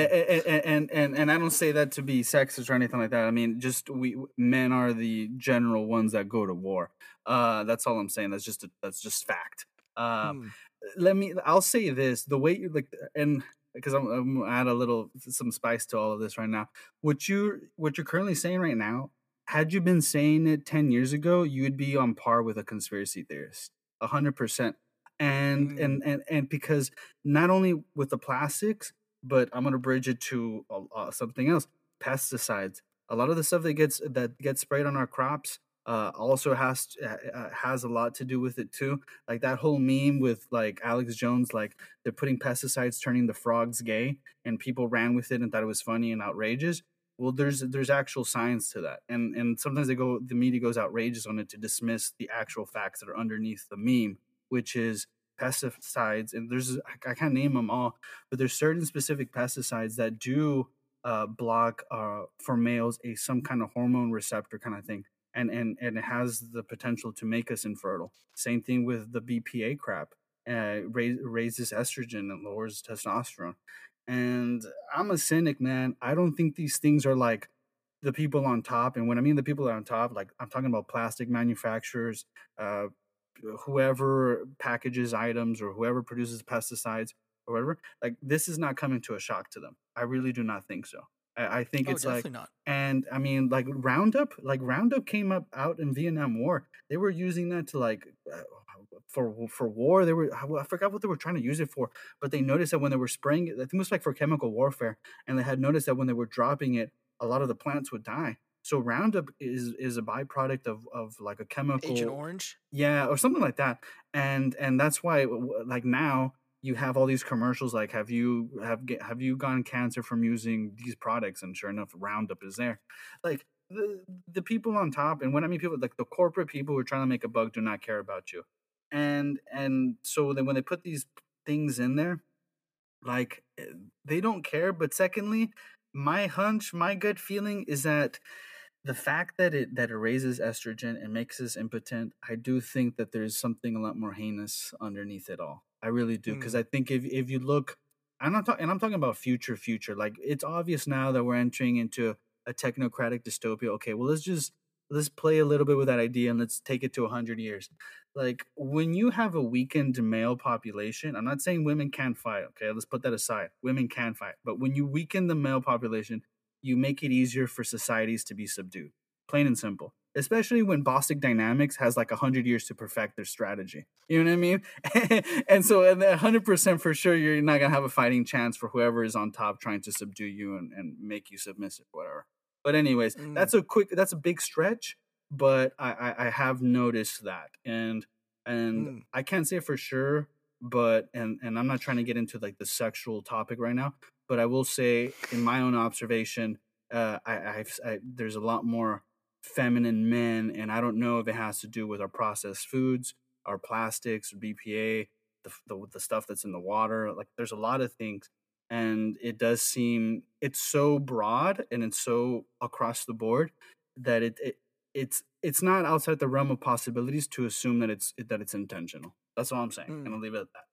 and, and and and I don't say that to be sexist or anything like that. I mean, just we men are the general ones that go to war. Uh, that's all I'm saying. That's just a, that's just fact. Mm. let me. I'll say this: the way you like, and because I'm, I'm add a little some spice to all of this right now. What you what you're currently saying right now, had you been saying it ten years ago, you would be on par with a conspiracy theorist. a hundred percent. And Mm. and and and because not only with the plastics, but I'm gonna bridge it to uh, uh, something else. Pesticides. A lot of the stuff that gets that gets sprayed on our crops uh, also has uh, has a lot to do with it too. Like that whole meme with like Alex Jones, like they're putting pesticides turning the frogs gay, and people ran with it and thought it was funny and outrageous. Well, there's there's actual science to that, and and sometimes they go the media goes outrageous on it to dismiss the actual facts that are underneath the meme, which is pesticides. And there's I, can't name them all, but there's certain specific pesticides that do uh, block uh, for males a some kind of hormone receptor kind of thing and and and it has the potential to make us infertile. Same thing with the BPA crap. Uh, raise, raises estrogen and lowers testosterone. And I'm a cynic, man. I don't think these things are like the people on top. And when I mean the people on top, like I'm talking about plastic manufacturers, uh, whoever packages items or whoever produces pesticides or whatever. Like this is not coming to a shock to them. I really do not think so. I, I think Oh, it's like not. and I mean, like Roundup, like Roundup came up out in Vietnam War. They were using that to like uh, for for war. They were I forgot what they were trying to use it for, but they noticed that when they were spraying it, I think it was like for chemical warfare, and they had noticed that when they were dropping it, a lot of the plants would die. So Roundup is is a byproduct of of like a chemical Agent Orange. yeah, or something like that. And and that's why like now you have all these commercials like have you have have you gotten cancer from using these products and sure enough Roundup is there. Like the the people on top and when I mean people like the corporate people who are trying to make a buck do not care about you. And and so then when they put these things in there like eh, they don't care but secondly my hunch my gut feeling is that the fact that it that it raises estrogen and makes us impotent i do think that there's something a lot more heinous underneath it all i really do because Mm. i think if if you look i'm not talking and i'm talking about future future like it's obvious now that we're entering into a technocratic dystopia okay well let's just let's play a little bit with that idea and let's take it to 100 years like when you have a weakened male population i'm not saying women can't fight okay let's put that aside women can fight but when you weaken the male population you make it easier for societies to be subdued plain and simple especially when Boston Dynamics has like 100 years to perfect their strategy you know what i mean and so and 100% for sure you're not going to have a fighting chance for whoever is on top trying to subdue you and, and make you submissive whatever but anyways Mm. that's a quick that's a big stretch but I, I i have noticed that and and Mm. i can't say for sure but and and i'm not trying to get into like the sexual topic right now but i will say in my own observation uh i i've I, there's a lot more feminine men and i don't know if it has to do with our processed foods our plastics bpa the, the the stuff that's in the water like there's a lot of things and it does seem it's so broad and it's so across the board that it, it it's it's not outside the realm of possibilities to assume that it's that it's intentional. That's all i'm saying. Mm. and i'll leave it at that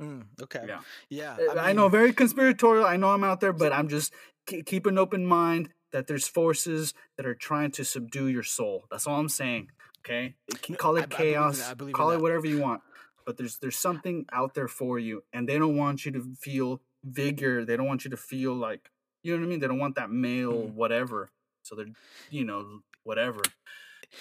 Mm, okay. yeah Yeah. uh, I, know, very conspiratorial. I know I'm out there, but I'm just ke- keep an open mind that there's forces that are trying to subdue your soul. That's all I'm saying. Okay, call I- it I chaos, I call it that. whatever you want, but there's there's something out there for you, and they don't want you to feel vigor. They don't want you to feel like you know what I mean. They don't want that male Mm. whatever. So they're you know whatever.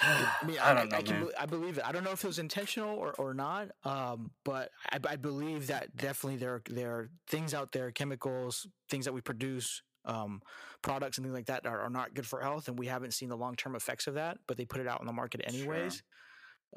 I mean, I don't know, I, can, man. I believe it. I don't know if it was intentional or, or not, um, but I, I believe that definitely there are, there are things out there, chemicals, things that we produce, um, products and things like that are, are not good for health, and we haven't seen the long term effects of that. But they put it out on the market Sure. anyways.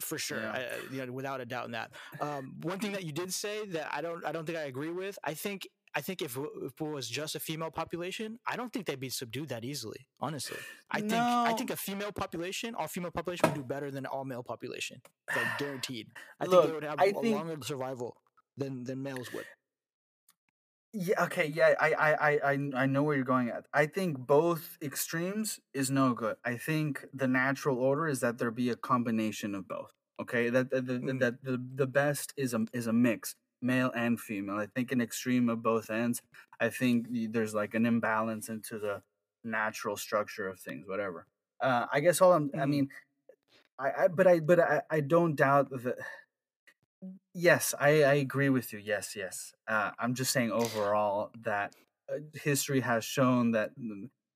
For sure, Yeah. I, I- you know, without a doubt in that. Um, one thing that you did say that I don't, I don't think I agree with. I think, I think if, it- if it was just a female population, I don't think they'd be subdued that easily. Honestly, I think, I think a female population, all female population would do better than all male population, like guaranteed. I think they would have I a think- longer survival than than males would. Yeah. Okay. Yeah. I, I. I. I. I know where you're going at. I think both extremes is no good. I think the natural order is that there be a combination of both. Okay. That that that, Mm. that the the best is a is a mix, male and female. I think an extreme of both ends. I think there's like an imbalance into the natural structure of things. Whatever. Uh, I guess all I'm. I Mhm. mean, I, I. But I. But I. I don't doubt that. Yes, I, I agree with you. Yes, yes. Uh, I'm just saying overall that uh, history has shown that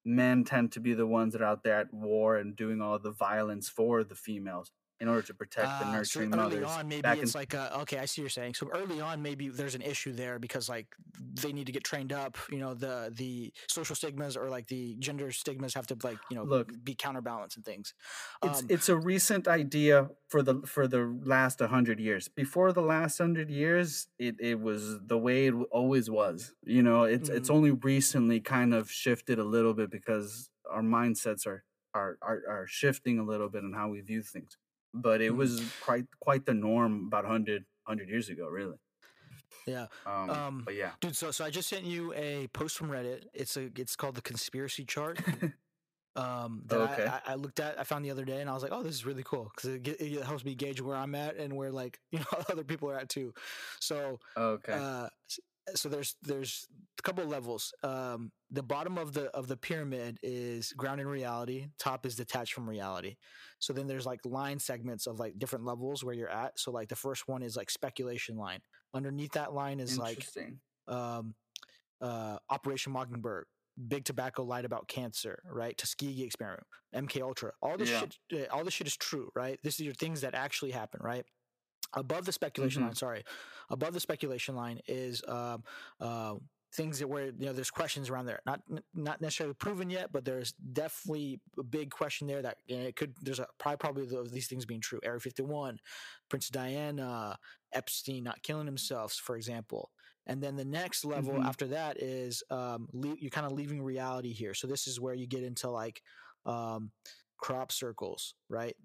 men tend to be the ones that are out there at war and doing all the violence for the females. In order to protect the Uh, so nurturing early mothers. on, maybe back in it's like, uh, okay, I see you're saying. So early on, maybe there's an issue there because like they need to get trained up. You know, the the social stigmas or like the gender stigmas have to like you know Look. be counterbalanced and things. it's Um, it's a recent idea for the for the last 100 years before the last 100 years it, it was the way it always was you know it's it's Mhm. only recently kind of shifted a little bit because our mindsets are are are, are shifting a little bit in how we view things but it Mhm. was quite quite the norm about 100 100 years ago really yeah. um, Um, but yeah Dude, so so I just sent you a post from Reddit. It's a it's called the conspiracy chart. Um, that Okay. I, I, looked at, I found the other day, and I was like, "Oh, this is really cool" because it, it helps me gauge where I'm at and where like you know other people are at too. So, okay uh, so there's there's a couple of levels. Um, the bottom of the of the pyramid is ground in reality. Top is detached from reality. So then there's like line segments of like different levels where you're at. So like the first one is like speculation line. Underneath that line is like um, uh, Operation Mockingbird, Big Tobacco lied about cancer, right? Tuskegee experiment, MK Ultra, all this Yeah. shit, uh, all this shit is true, right? This is your things that actually happen, right? Above the speculation Mhm. line, sorry, above the speculation line is um, uh, things that where you know there's questions around there, not not necessarily proven yet, but there's definitely a big question there that you know, it could. There's a probably probably of these things being true. Area 51, Prince Diana, Epstein not killing himself, for example. And then the next level Mhm. after that is um, le- you're kind of leaving reality here. So this is where you get into like um, crop circles, right?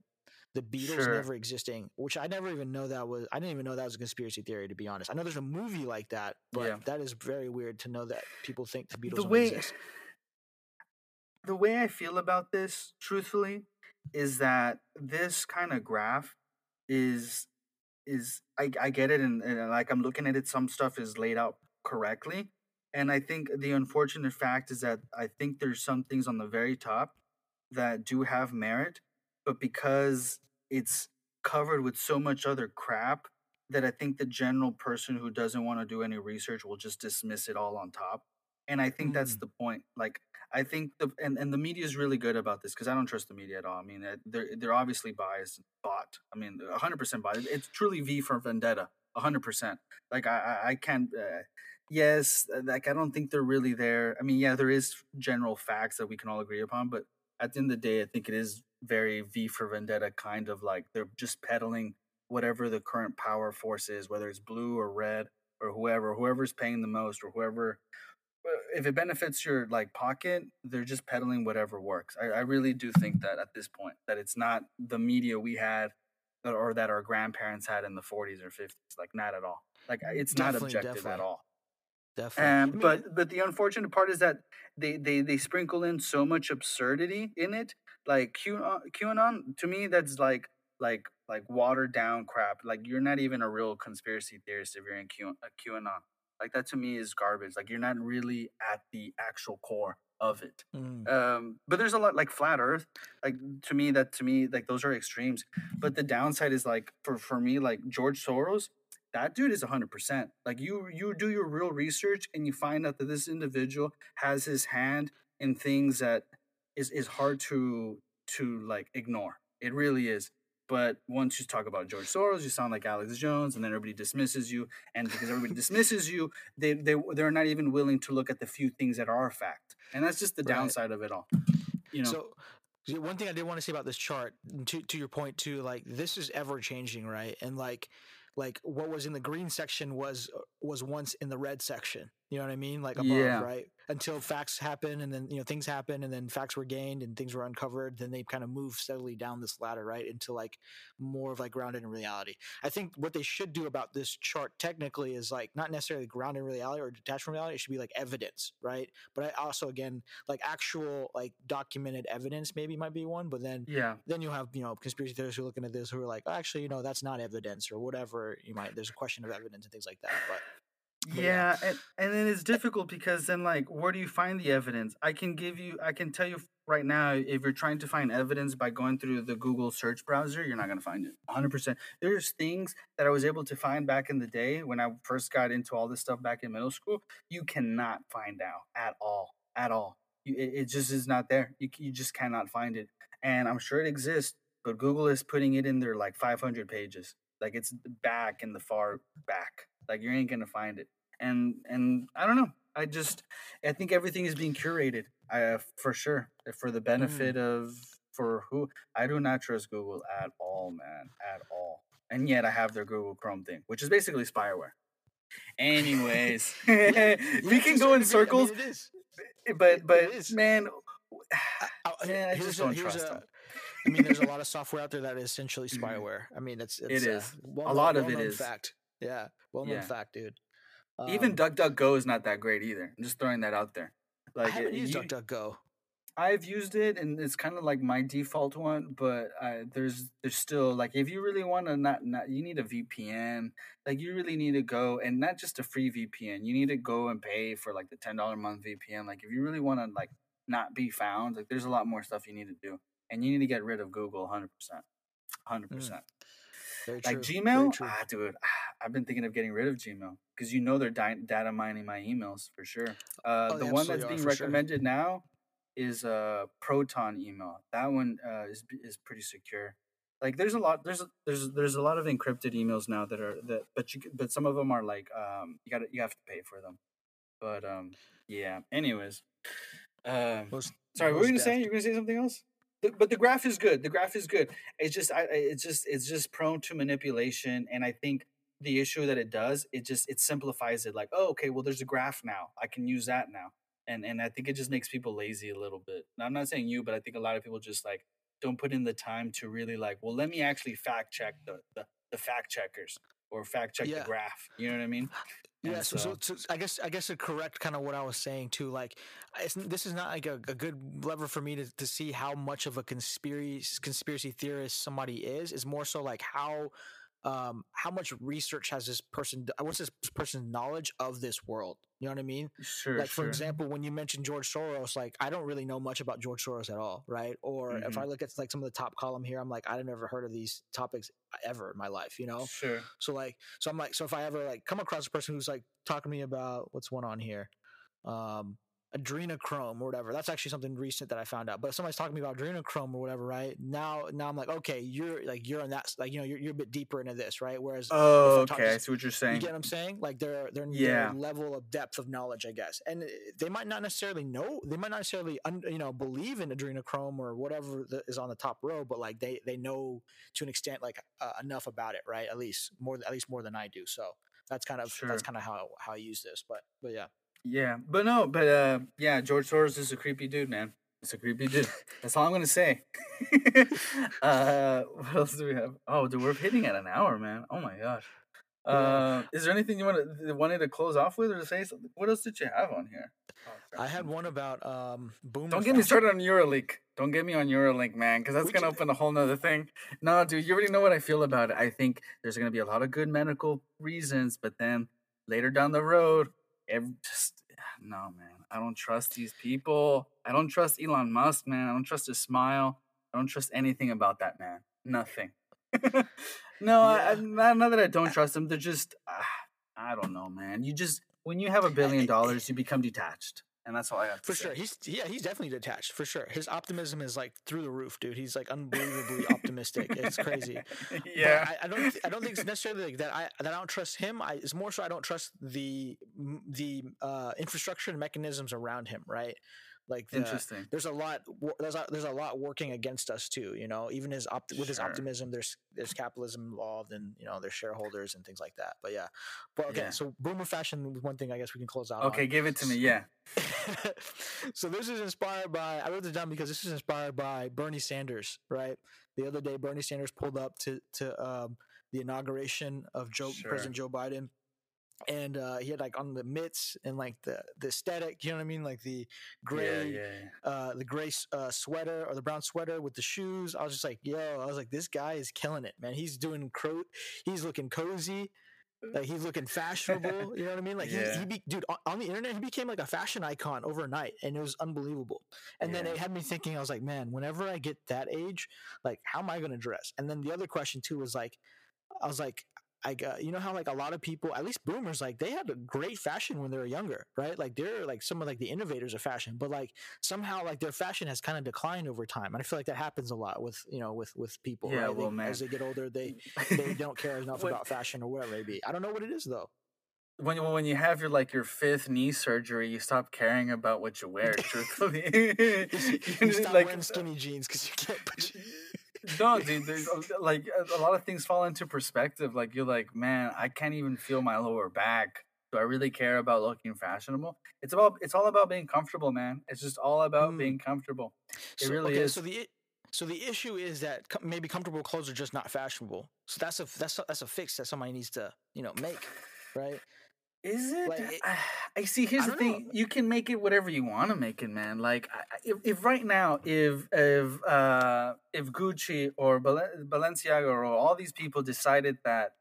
The Beatles Sure. never existing, which I never even know that was. I didn't even know that was a conspiracy theory. To be honest, I know there's a movie like that, but Yeah. that is very weird to know that people think the Beatles the way exist. the way I feel about this, truthfully, is that this kind of graph is is I, I get it and, and like I'm looking at it, some stuff is laid out correctly. And I think the unfortunate fact is that I think there's some things on the very top that do have merit, but because it's covered with so much other crap that I think the general person who doesn't want to do any research will just dismiss it all on top. And I think that's the point. Like I think the and, and the media is really good about this because I don't trust the media at all. I mean, uh, they're they're obviously biased, and bought. I mean, hundred percent biased. It's truly V for Vendetta, hundred percent. Like I I, I can't. Uh, yes, like I don't think they're really there. I mean, yeah, there is general facts that we can all agree upon, but at the end of the day, I think it is very V for Vendetta kind of like they're just peddling whatever the current power force is, whether it's blue or red or whoever, whoever's paying the most or whoever if it benefits your like pocket, they're just peddling whatever works. I, I really do think that at this point that it's not the media we had or that our grandparents had in the 40s or 50s. Like not at all. Like it's not Definitely, objective at all. Definitely. I mean, but but the unfortunate part is that they, they they sprinkle in so much absurdity in it. Like QAnon, QAnon to me that's like like like watered down crap. Like you're not even a real conspiracy theorist if you're in Q, uh, QAnon. Like that to me is garbage. Like you're not really at the actual core of it. mm, Um, but there's a lot like flat Earth. Like to me, that to me like those are extremes. But the downside is like for for me like George Soros, that dude is hundred percent. Like you you do your real research and you find out that this individual has his hand in things that is is hard to to like ignore. It really is. But once you talk about George Soros, you sound like Alex Jones, and then everybody dismisses you. And because everybody dismisses you, they they they're not even willing to look at the few things that are a fact. And that's just the Right. downside of it all. You know, So, one thing I did want to say about this chart, to to your point too, like this is ever changing, right? And like, like what was in the green section was uh, was once in the red section. You know what I mean? Like above, Yeah. right? Until facts happen, and then you know things happen, and then facts were gained, and things were uncovered. Then they kind of move steadily down this ladder, right, into like more of like grounded in reality. I think what they should do about this chart technically is like not necessarily grounded in reality or detached from reality. It should be like evidence, right? But I also again like actual like documented evidence maybe might be one, but then yeah. then you'll have you know conspiracy theorists who are looking at this who are like, oh, actually, you know, that's not evidence or whatever. You might there's a question of evidence and things like that. But Yeah. Yeah, and, and then it's difficult because then like where do you find the evidence? I can give you I can tell you right now if you're trying to find evidence by going through the Google search browser, you're not going to find it. 100%. There's things that I was able to find back in the day when I first got into all this stuff back in middle school, you cannot find out at all. At all. You, it, it just is not there. You, you just cannot find it. And I'm sure it exists, but Google is putting it in their like 500 pages. Like it's back in the far back. Like you ain't gonna find it. And and I don't know. I just I think everything is being curated. I for sure for the Mm. benefit of for who I do not trust Google at all, man, at all. And yet I have their Google Chrome thing, which is basically spyware. Anyways, Yeah, we can go in degree, I mean, circles, but but man, Uh, Man, I just don't here's trust a- them. I mean, there's a lot of software out there that is essentially Mhm. spyware. I mean, it's, it's It uh, well A lot of it is. fact. Yeah, well known Yeah. fact, dude. even Um, DuckDuckGo is not that great either. I'm just throwing that out there. I Like haven't it- used you- DuckDuckGo. I've used it and it's kind of like my default one, but uh, there's there's still like if you really want to not not you need a VPN. Like you really need to go and not just a free VPN. You need to go and pay for like the ten dollar month VPN. Like if you really want to like not be found, like there's a lot more stuff you need to do, and you need to get rid of Google 100 percent, hundred percent. Very Like true, Gmail, ah, dude, I've been thinking of getting rid of Gmail because you know they're di- data mining my emails for sure. Uh, Oh, the one that's being for sure. recommended now is uh, Proton email. That one uh, is is pretty secure. Like there's a lot there's there's there's a lot of encrypted emails now that are that but you but some of them are like um you got you have to pay for them. But um yeah. Anyways, um Most- Sorry, what were you gonna say? You were gonna say something else? But the graph is good. The graph is good. It's just, I- it's just, it's just prone to manipulation, and I think the issue that it does, it just, it simplifies it. Like, oh, okay, well, there's a graph now. I can use that now, and and I think it just makes people lazy a little bit. Now, I'm not saying you, but I think a lot of people just like don't put in the time to really like, well, let me actually fact check the the, the fact checkers or fact check Yeah. the graph. You know what I mean? Yeah, so, so, so I guess I guess to correct kind of what I was saying too. Like, it's, this is not like a, a good lever for me to, to see how much of a conspiracy conspiracy theorist somebody is. Is more so like how um how much research has this person what's this person's knowledge of this world? You know what i mean? Sure, like for example when you mentioned george soros like i don't really know much about george soros at all right? Or if Mhm. i look at like some of the top column here i'm like i've never heard of these topics ever in my life you know? Sure. so like, so I'm like, so if I ever like come across a person who's like talking to me about what's one on here, um, adrenochrome or whatever. That's actually something recent that I found out. But if somebody's talking to me about adrenochrome or whatever, right now, now I'm like, okay, you're like you're in that, like you know, you're, you're a bit deeper into this, right? Whereas Oh, I'm talking okay. See what you're saying. you get what I'm saying? Like their their, Yeah. their level of depth of knowledge, I guess, and uh, they might not necessarily know, they might not necessarily un, you know believe in adrenochrome or whatever that is on the top row, but like they they know to an extent like uh, enough about it, right? At least more at least more than I do. So that's kind of that's kind of how how I use this. But but yeah, Yeah, but no, but uh, yeah, George Soros is a creepy dude, man. It's a creepy dude. That's all I'm gonna say. uh, what else do we have? Oh, dude, we're hitting at an hour, man. Oh my gosh. Yeah. Uh, is there anything you want to wanted to close off with or to say something? What else did you have on here? Oh. I had one about um boom. Don't get me started on Neuralink. Don't get me on Neuralink, man, because that's We gonna can- open a whole nother thing. No, dude, you already know what I feel about it. I think there's gonna be a lot of good medical reasons, but then later down the road, ev- just no, man. I don't trust these people. I don't trust Elon Musk, man. I don't trust his smile. I don't trust anything about that man. Nothing. no, I, I, not, not that I don't trust him. They're just, ah, I don't know, man. You just when you have a billion dollars, you become detached, and that's all I have to For say. sure, he's yeah, he's definitely detached. For sure, his optimism is like through the roof, dude. He's like unbelievably optimistic. It's crazy. Yeah. I, I don't. th- I don't think it's necessarily like that. I that I don't trust him. I it's more so I don't trust the the uh, infrastructure and mechanisms around him. Right, like the, Interesting. there's a lot. There's a, there's a lot working against us too. You know, even his opt- with his optimism, there's there's capitalism involved, and you know there's shareholders and things like that. But yeah, but okay. Yeah. So boomer fashion was one thing I guess we can close out. Okay, on. give it to me. Yeah. so this is inspired by I wrote this down because this is inspired by Bernie Sanders, right? The other day Bernie Sanders pulled up to to um, the inauguration of Joe Sure. President Joe Biden. And uh, he had like on the mitts and like the the aesthetic, you know what I mean, like the gray, Yeah, yeah. uh, the gray uh, sweater or the brown sweater with the shoes. I was just like, yo, I was like, this guy is killing it, man. He's doing cro- he's looking cozy, like he's looking fashionable. You know what I mean? Like Yeah. he, he be, dude on, on the internet, he became like a fashion icon overnight, and it was unbelievable. And then it had me thinking, I was like, man, whenever I get that age, like, how am I going to dress? And then the other question too was like, I was like, like uh, you know how like a lot of people, at least boomers, like they had a great fashion when they were younger, right? Like they're like some of like the innovators of fashion, but like somehow like their fashion has kind of declined over time, and I feel like that happens a lot with you know with with people. Yeah, right? well, they, man. as they get older, they they don't care enough about fashion or whatever it may be. I don't know what it is though. when you when you have your like your fifth knee surgery, you stop caring about what you wear. truthfully, You, just stop like, wearing skinny jeans because you can't put. No, dude. There's like a- a lot of things fall into perspective. Like you're like, man, I can't even feel my lower back. Do I really care about looking fashionable? It's about it's all about being comfortable, man. It's just all about Mm. being comfortable. It So, really okay, is. So the so the issue is that maybe comfortable clothes are just not fashionable. So that's a that's a, that's a fix that somebody needs to you know make, right? Is it? Like, it- I see. Here's I the thing: know. you can make it whatever you want to make it, man. Like, I- I- if, if right now, if if uh if Gucci or Balen- Balenciaga or all these people decided that,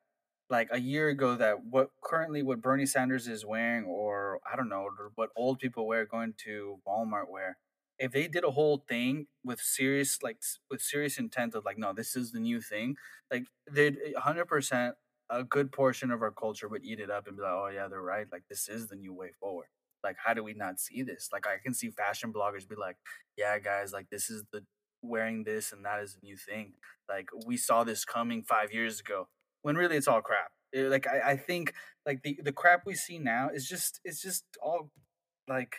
like a year ago, that what currently what Bernie Sanders is wearing, or I don't know, or what old people wear going to Walmart wear, if they did a whole thing with serious like with serious intent of like, no, this is the new thing, like they'd hundred percent a good portion of our culture would eat it up and be like, oh yeah, they're right. Like this is the new way forward. Like how do we not see this? Like I can see fashion bloggers be like, yeah, guys, like this is the wearing this and that is the new thing. Like we saw this coming five years ago. When really it's all crap. Eh, Like I, I think like the the crap we see now is just it's just all like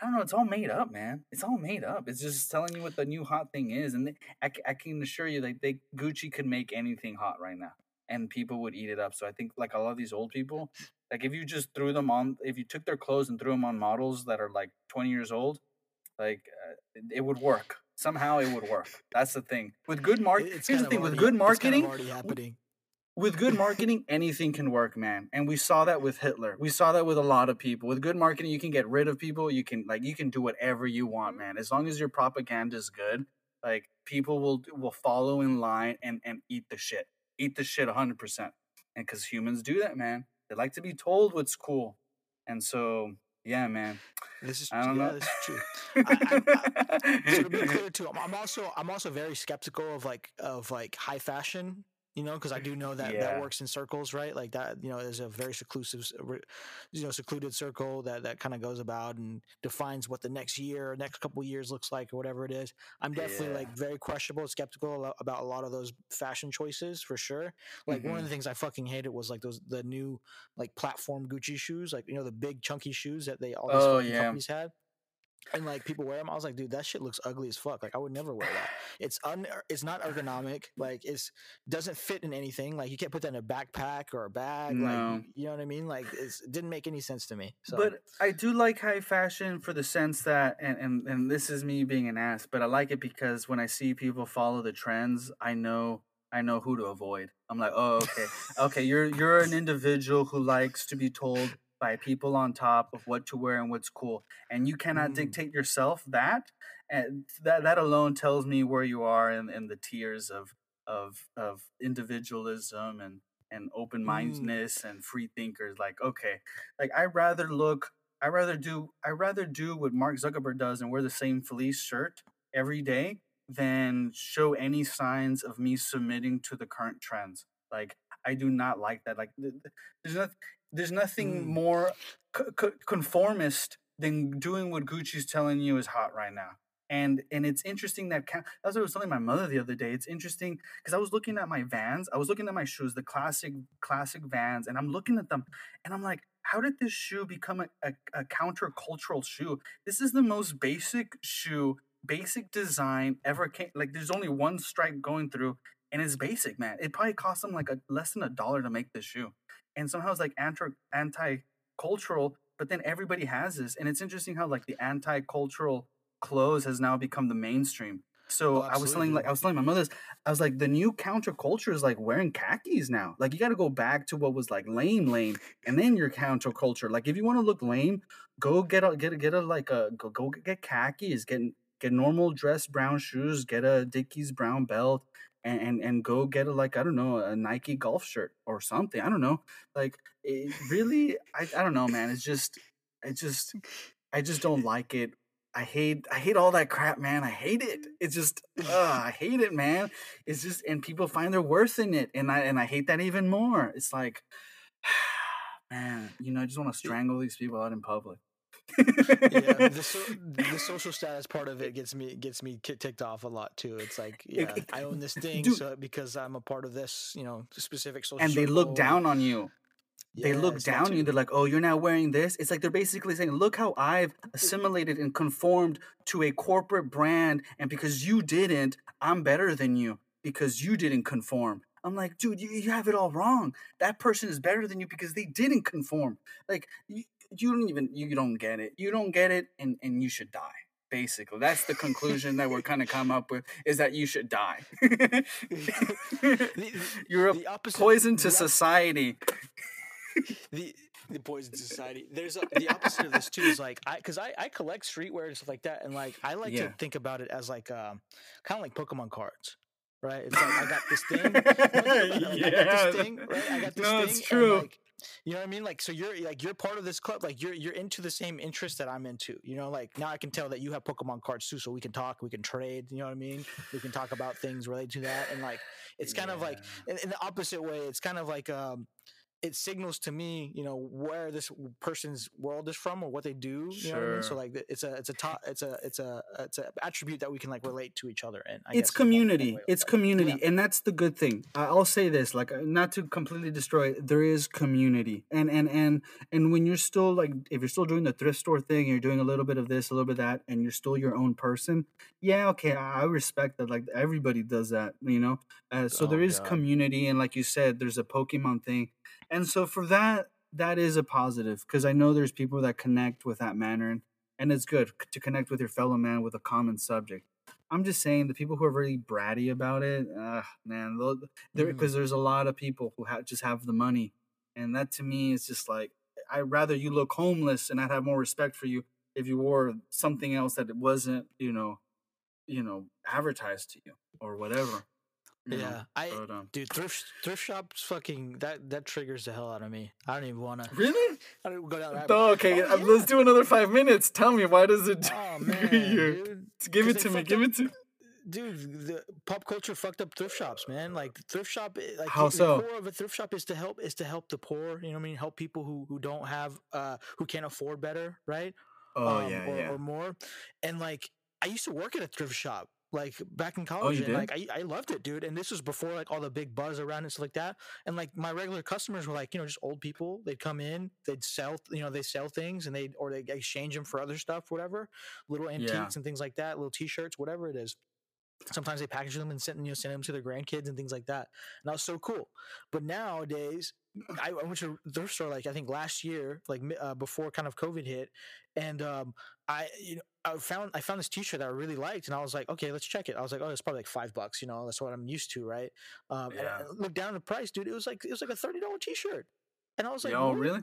I don't know. It's all made up, man. It's all made up. It's just telling you what the new hot thing is, and they, I, I can assure you, like they Gucci could make anything hot right now, and people would eat it up. So I think like a lot of these old people, like if you just threw them on, if you took their clothes and threw them on models that are like twenty years old, like uh, it, would work. Somehow it would work. That's the thing. With good marketing, here's the thing. With already- good it's kind of marketing, already happening. with good marketing, anything can work, man. And we saw that with Hitler. We saw that with a lot of people. With good marketing, you can get rid of people. You can like you can do whatever you want, man. As long as your propaganda is good, like people will will follow in line and and eat the shit, eat the shit hundred percent. And because humans do that, man, they like to be told what's cool. And so, yeah, man. This is I don't yeah, know. this is true. I- so to be clear too, I'm, I'm also I'm also very skeptical of like of like high fashion. You know, because I do know that Yeah. that works in circles, right? Like that, you know, is a very seclusive, you know, secluded circle that that kind of goes about and defines what the next year, or next couple years looks like, or whatever it is. I'm definitely Yeah. like very questionable, skeptical about a lot of those fashion choices for sure. Like one of the mm-hmm. things I fucking hated was like those the new like platform Gucci shoes, like you know the big chunky shoes that they all these Oh, yeah. companies had. And like people wear them, I was like, dude, that shit looks ugly as fuck. Like I would never wear that. It's un, it's not ergonomic. Like it's doesn't fit in anything. Like you can't put that in a backpack or a bag. No. Like you know what I mean? Like it's, it didn't make any sense to me. So But I do like high fashion for the sense that, and, and, and this is me being an ass, but I like it because when I see people follow the trends, I know I know who to avoid. I'm like, oh, okay, okay, you're you're an individual who likes to be told by people on top of what to wear and what's cool, and you cannot Mm. dictate yourself that. And that that alone tells me where you are in, in the tiers of of of individualism and and open mindedness and free thinkers. Like, okay, like I rather look I rather do I rather do what Mark Zuckerberg does and wear the same fleece shirt every day than show any signs of me submitting to the current trends. Like I do not like that. Like th- th- there's not there's nothing Mm. more co- co- conformist than doing what Gucci's telling you is hot right now. And and it's interesting that that's what I was telling my mother the other day. It's interesting because I was looking at my Vans, I was looking at my shoes, the classic classic Vans, and I'm looking at them, and I'm like, how did this shoe become a, a, a countercultural shoe? This is the most basic shoe, basic design ever came. Like there's only one stripe going through, and it's basic, man. It probably cost them like a less than a dollar to make this shoe, and somehow it's like anti cultural. But then everybody has this, and it's interesting how like the anti cultural clothes has now become the mainstream. So Oh, I was telling like I was telling my mother's I was like the new counterculture is like wearing khakis now. Like you got to go back to what was like lame lame and then your counterculture. Like if you want to look lame, go get a get a get a like a go go get khakis, get get normal dress brown shoes, get a Dickies brown belt and and, and go get a like I don't know, a Nike golf shirt or something. I don't know. Like it really I I don't know, man. It's just I just I just don't like it. I hate I hate all that crap, man. I hate it. It's just uh, I hate it, man. It's just and people find their worth in it, and I and I hate that even more. It's like, man, you know, I just want to strangle these people out in public. Yeah, the, so, the social status part of it gets me gets me ticked off a lot too. It's like, yeah, I own this thing Dude, so because I'm a part of this, you know, specific social. And they look down on you. They yeah, look down on you. They're like, "Oh, you're now wearing this." It's like they're basically saying, "Look how I've assimilated and conformed to a corporate brand, and because you didn't, I'm better than you because you didn't conform." I'm like, dude, you, you have it all wrong. That person is better than you because they didn't conform. Like, you, you don't even you don't get it. You don't get it, and and you should die. Basically, that's the conclusion that we're kind of come up with is that you should die. You're a poison to society. the the poison society. There's a, the opposite of this too. Is like I because I, I collect streetwear and stuff like that, and like I like yeah. to think about it as like um kind of like Pokemon cards. Right, it's like I got this thing. yeah. I got this thing. Right, I got this no, thing. It's true. Like, you know what I mean? Like, so you're like you're part of this club. Like, you're you're into the same interest that I'm into. You know, like now I can tell that you have Pokemon cards too, so we can talk, we can trade. You know what I mean? We can talk about things related to that, and like it's kind yeah. of like in, in, the opposite way. It's kind of like um, it signals to me, you know, where this person's world is from or what they do. You sure. know what I mean? So like, it's a, it's a top, it's a, it's a, it's a attribute that we can like relate to each other And it's community. It's community, yeah. and that's the good thing. I'll say this, like, uh, not to completely destroy it. There is community, and and and and when you're still like, if you're still doing the thrift store thing, you're doing a little bit of this, a little bit of that, and you're still your own person. Yeah, okay, I respect that. Like everybody does that, you know. Uh, so oh, there is God. community, and like you said, there's a Pokemon thing and so for that, that is a positive because I know there's people that connect with that manner, and, and it's good to connect with your fellow man with a common subject. I'm just saying the people who are really bratty about it, uh, man, because mm. there's a lot of people who have, just have the money, and that to me is just like I'd rather you look homeless and I'd have more respect for you if you wore something else that it wasn't, you know, you know, advertised to you or whatever. Yeah, I dude thrift thrift shops fucking that that triggers the hell out of me. I don't even want to. Really? I don't go down. That oh, okay, oh, yeah. let's do another five minutes. Tell me why does it? Oh man, dude. Give it to me. Give it to. Dude, the pop culture fucked up thrift shops, man. Like thrift shop, eh, like how the, so? The core of a thrift shop is to help is to help the poor. You know what I mean? Help people who who don't have uh who can't afford better, right? Oh um, yeah, or, yeah, or more. And like I used to work at a thrift shop like back in oh, college. Oh, and like I, I loved it, dude. And this was before like all the big buzz around and stuff like that. And like my regular customers were like, you know, just old people. They'd come in, they'd sell, you know, they sell things and they or they exchange them for other stuff, whatever, little antiques yeah. and things like that, little T-shirts, whatever it is. Sometimes they package them and send you know send them to their grandkids and things like that. And that was so cool. But nowadays, I, I went to thrift store like I think last year, like uh, before kind of COVID hit, and um, I you know I found I found this T-shirt that I really liked, and I was like, okay, let's check it. I was like, oh, it's probably like five bucks, you know, that's what I'm used to, right? Um, yeah. and I looked down the price, dude. It was like it was like a thirty dollar T-shirt, and I was like, oh, really?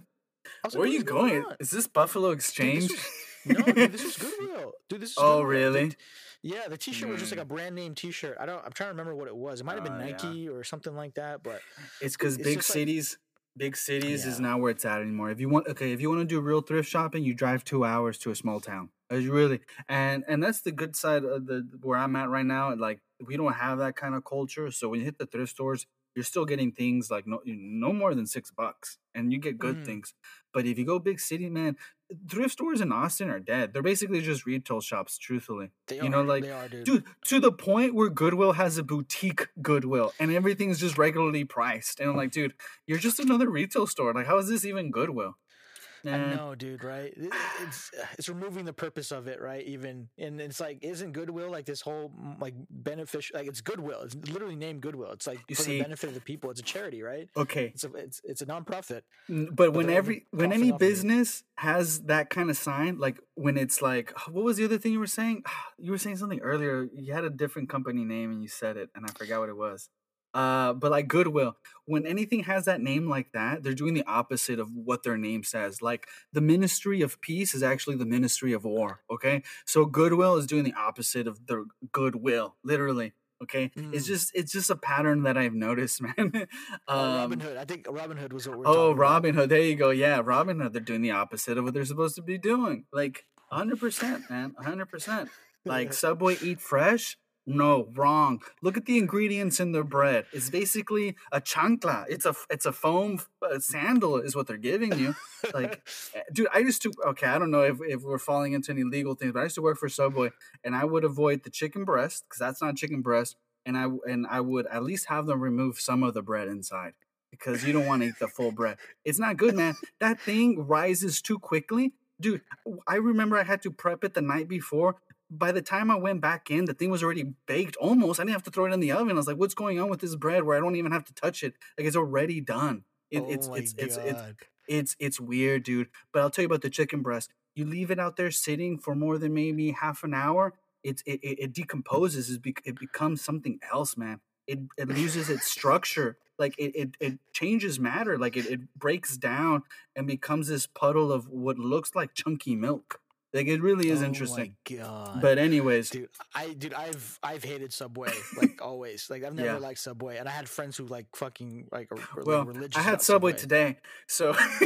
Like, Where are you going? Is this Buffalo Exchange? Dude, this was, no, dude, this was Goodwill. Dude, this is good real. oh Goodwill. really? Dude, yeah, the T-shirt mm. was just like a mm. brand name T-shirt. I don't. I'm trying to remember what it was. It might have been uh, Nike yeah. or something like that. But it's because big cities, like, big cities yeah. is not where it's at anymore. If you want, okay, if you want to do real thrift shopping, you drive two hours to a small town. It's really and and that's the good side of the where I'm at right now. Like we don't have that kind of culture, so when you hit the thrift stores, you're still getting things like no no more than six bucks, and you get good mm. things. But if you go big city, man, thrift stores in Austin are dead. They're basically just retail shops, truthfully. They you are, know, like are, dude. dude. to the point where Goodwill has a boutique Goodwill and everything's just regularly priced. And I'm like, dude, you're just another retail store. Like, how is this even Goodwill? I know, dude. Right? It's it's removing the purpose of it, right? Even and it's like, isn't Goodwill like this whole like beneficial? Like it's Goodwill. It's literally named Goodwill. It's like you for see, the benefit of the people. It's a charity, right? Okay. It's a it's it's a nonprofit. But, but when every when any business has that kind of sign, like when it's like, what was the other thing you were saying? You were saying something earlier. You had a different company name and you said it, and I forgot what it was. Uh, but like Goodwill, when anything has that name like that, they're doing the opposite of what their name says. Like the Ministry of Peace is actually the Ministry of War. Okay, so Goodwill is doing the opposite of the goodwill, literally. Okay, mm. it's just it's just a pattern that I've noticed, man. um, oh, Robin Hood. I think Robin Hood was what we're. Oh, Robin Hood. There you go. Yeah, Robin Hood. They're doing the opposite of what they're supposed to be doing. Like hundred percent, man, hundred percent. Like Subway Eat Fresh. No, wrong. Look at the ingredients in their bread. It's basically a chancla. It's a it's a foam uh, sandal is what they're giving you. Like, eh, dude, I used to. Okay, I don't know if, if we're falling into any legal things, but I used to work for Subway, and I would avoid the chicken breast because that's not chicken breast, and I and I would at least have them remove some of the bread inside because you don't want to eat the full bread. It's not good, man. That thing rises too quickly. Dude, I remember I had to prep it the night before by the time I went back in, the thing was already baked almost. I didn't have to throw it in the oven. I was like, what's going on with this bread where I don't even have to touch it? Like it's already done. It, oh it's, it's, it's, it's, it's, it's weird, dude. But I'll tell you about the chicken breast. You leave it out there sitting for more than maybe half an hour. It's, it, it, it decomposes. It becomes something else, man. It, it loses its structure. Like it, it, it changes matter. Like it, it breaks down and becomes this puddle of what looks like chunky milk. Like it really is Oh interesting. My God. But anyways, dude, I dude, I've I've hated Subway like always. Like I've never Yeah. liked Subway, and I had friends who like fucking like are, are, well, religious. I had about Subway, today, so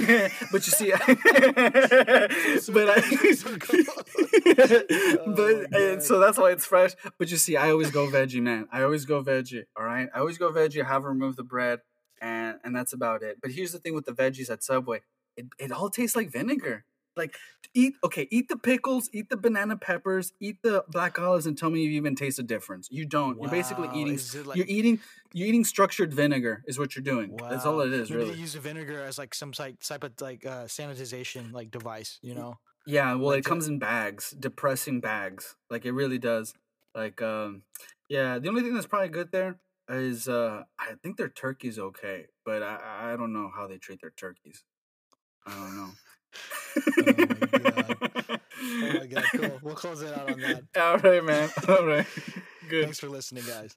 but you see, but I, but Oh, and so that's why it's fresh. But you see, I always go veggie, man. I always go veggie. All right, I always go veggie. I have remove the bread, and and that's about it. But here's the thing with the veggies at Subway, it it all tastes like vinegar. Like eat okay, eat the pickles, eat the banana peppers, eat the black olives, and tell me you even taste a difference. You don't. You're basically eating. like- you're eating. You're eating structured vinegar. Is what you're doing. That's all it is, Maybe really. they use the vinegar as like some type type of like uh, sanitization like device. You know. Yeah, well, Like it comes in bags, depressing bags. Like it really does. Like, um, yeah, the only thing that's probably good there is uh, I think their turkey's okay, but I I don't know how they treat their turkeys. I don't know. Oh, oh my god, cool. We'll close it out on that. All right, man. All right. Good. Thanks for listening, guys.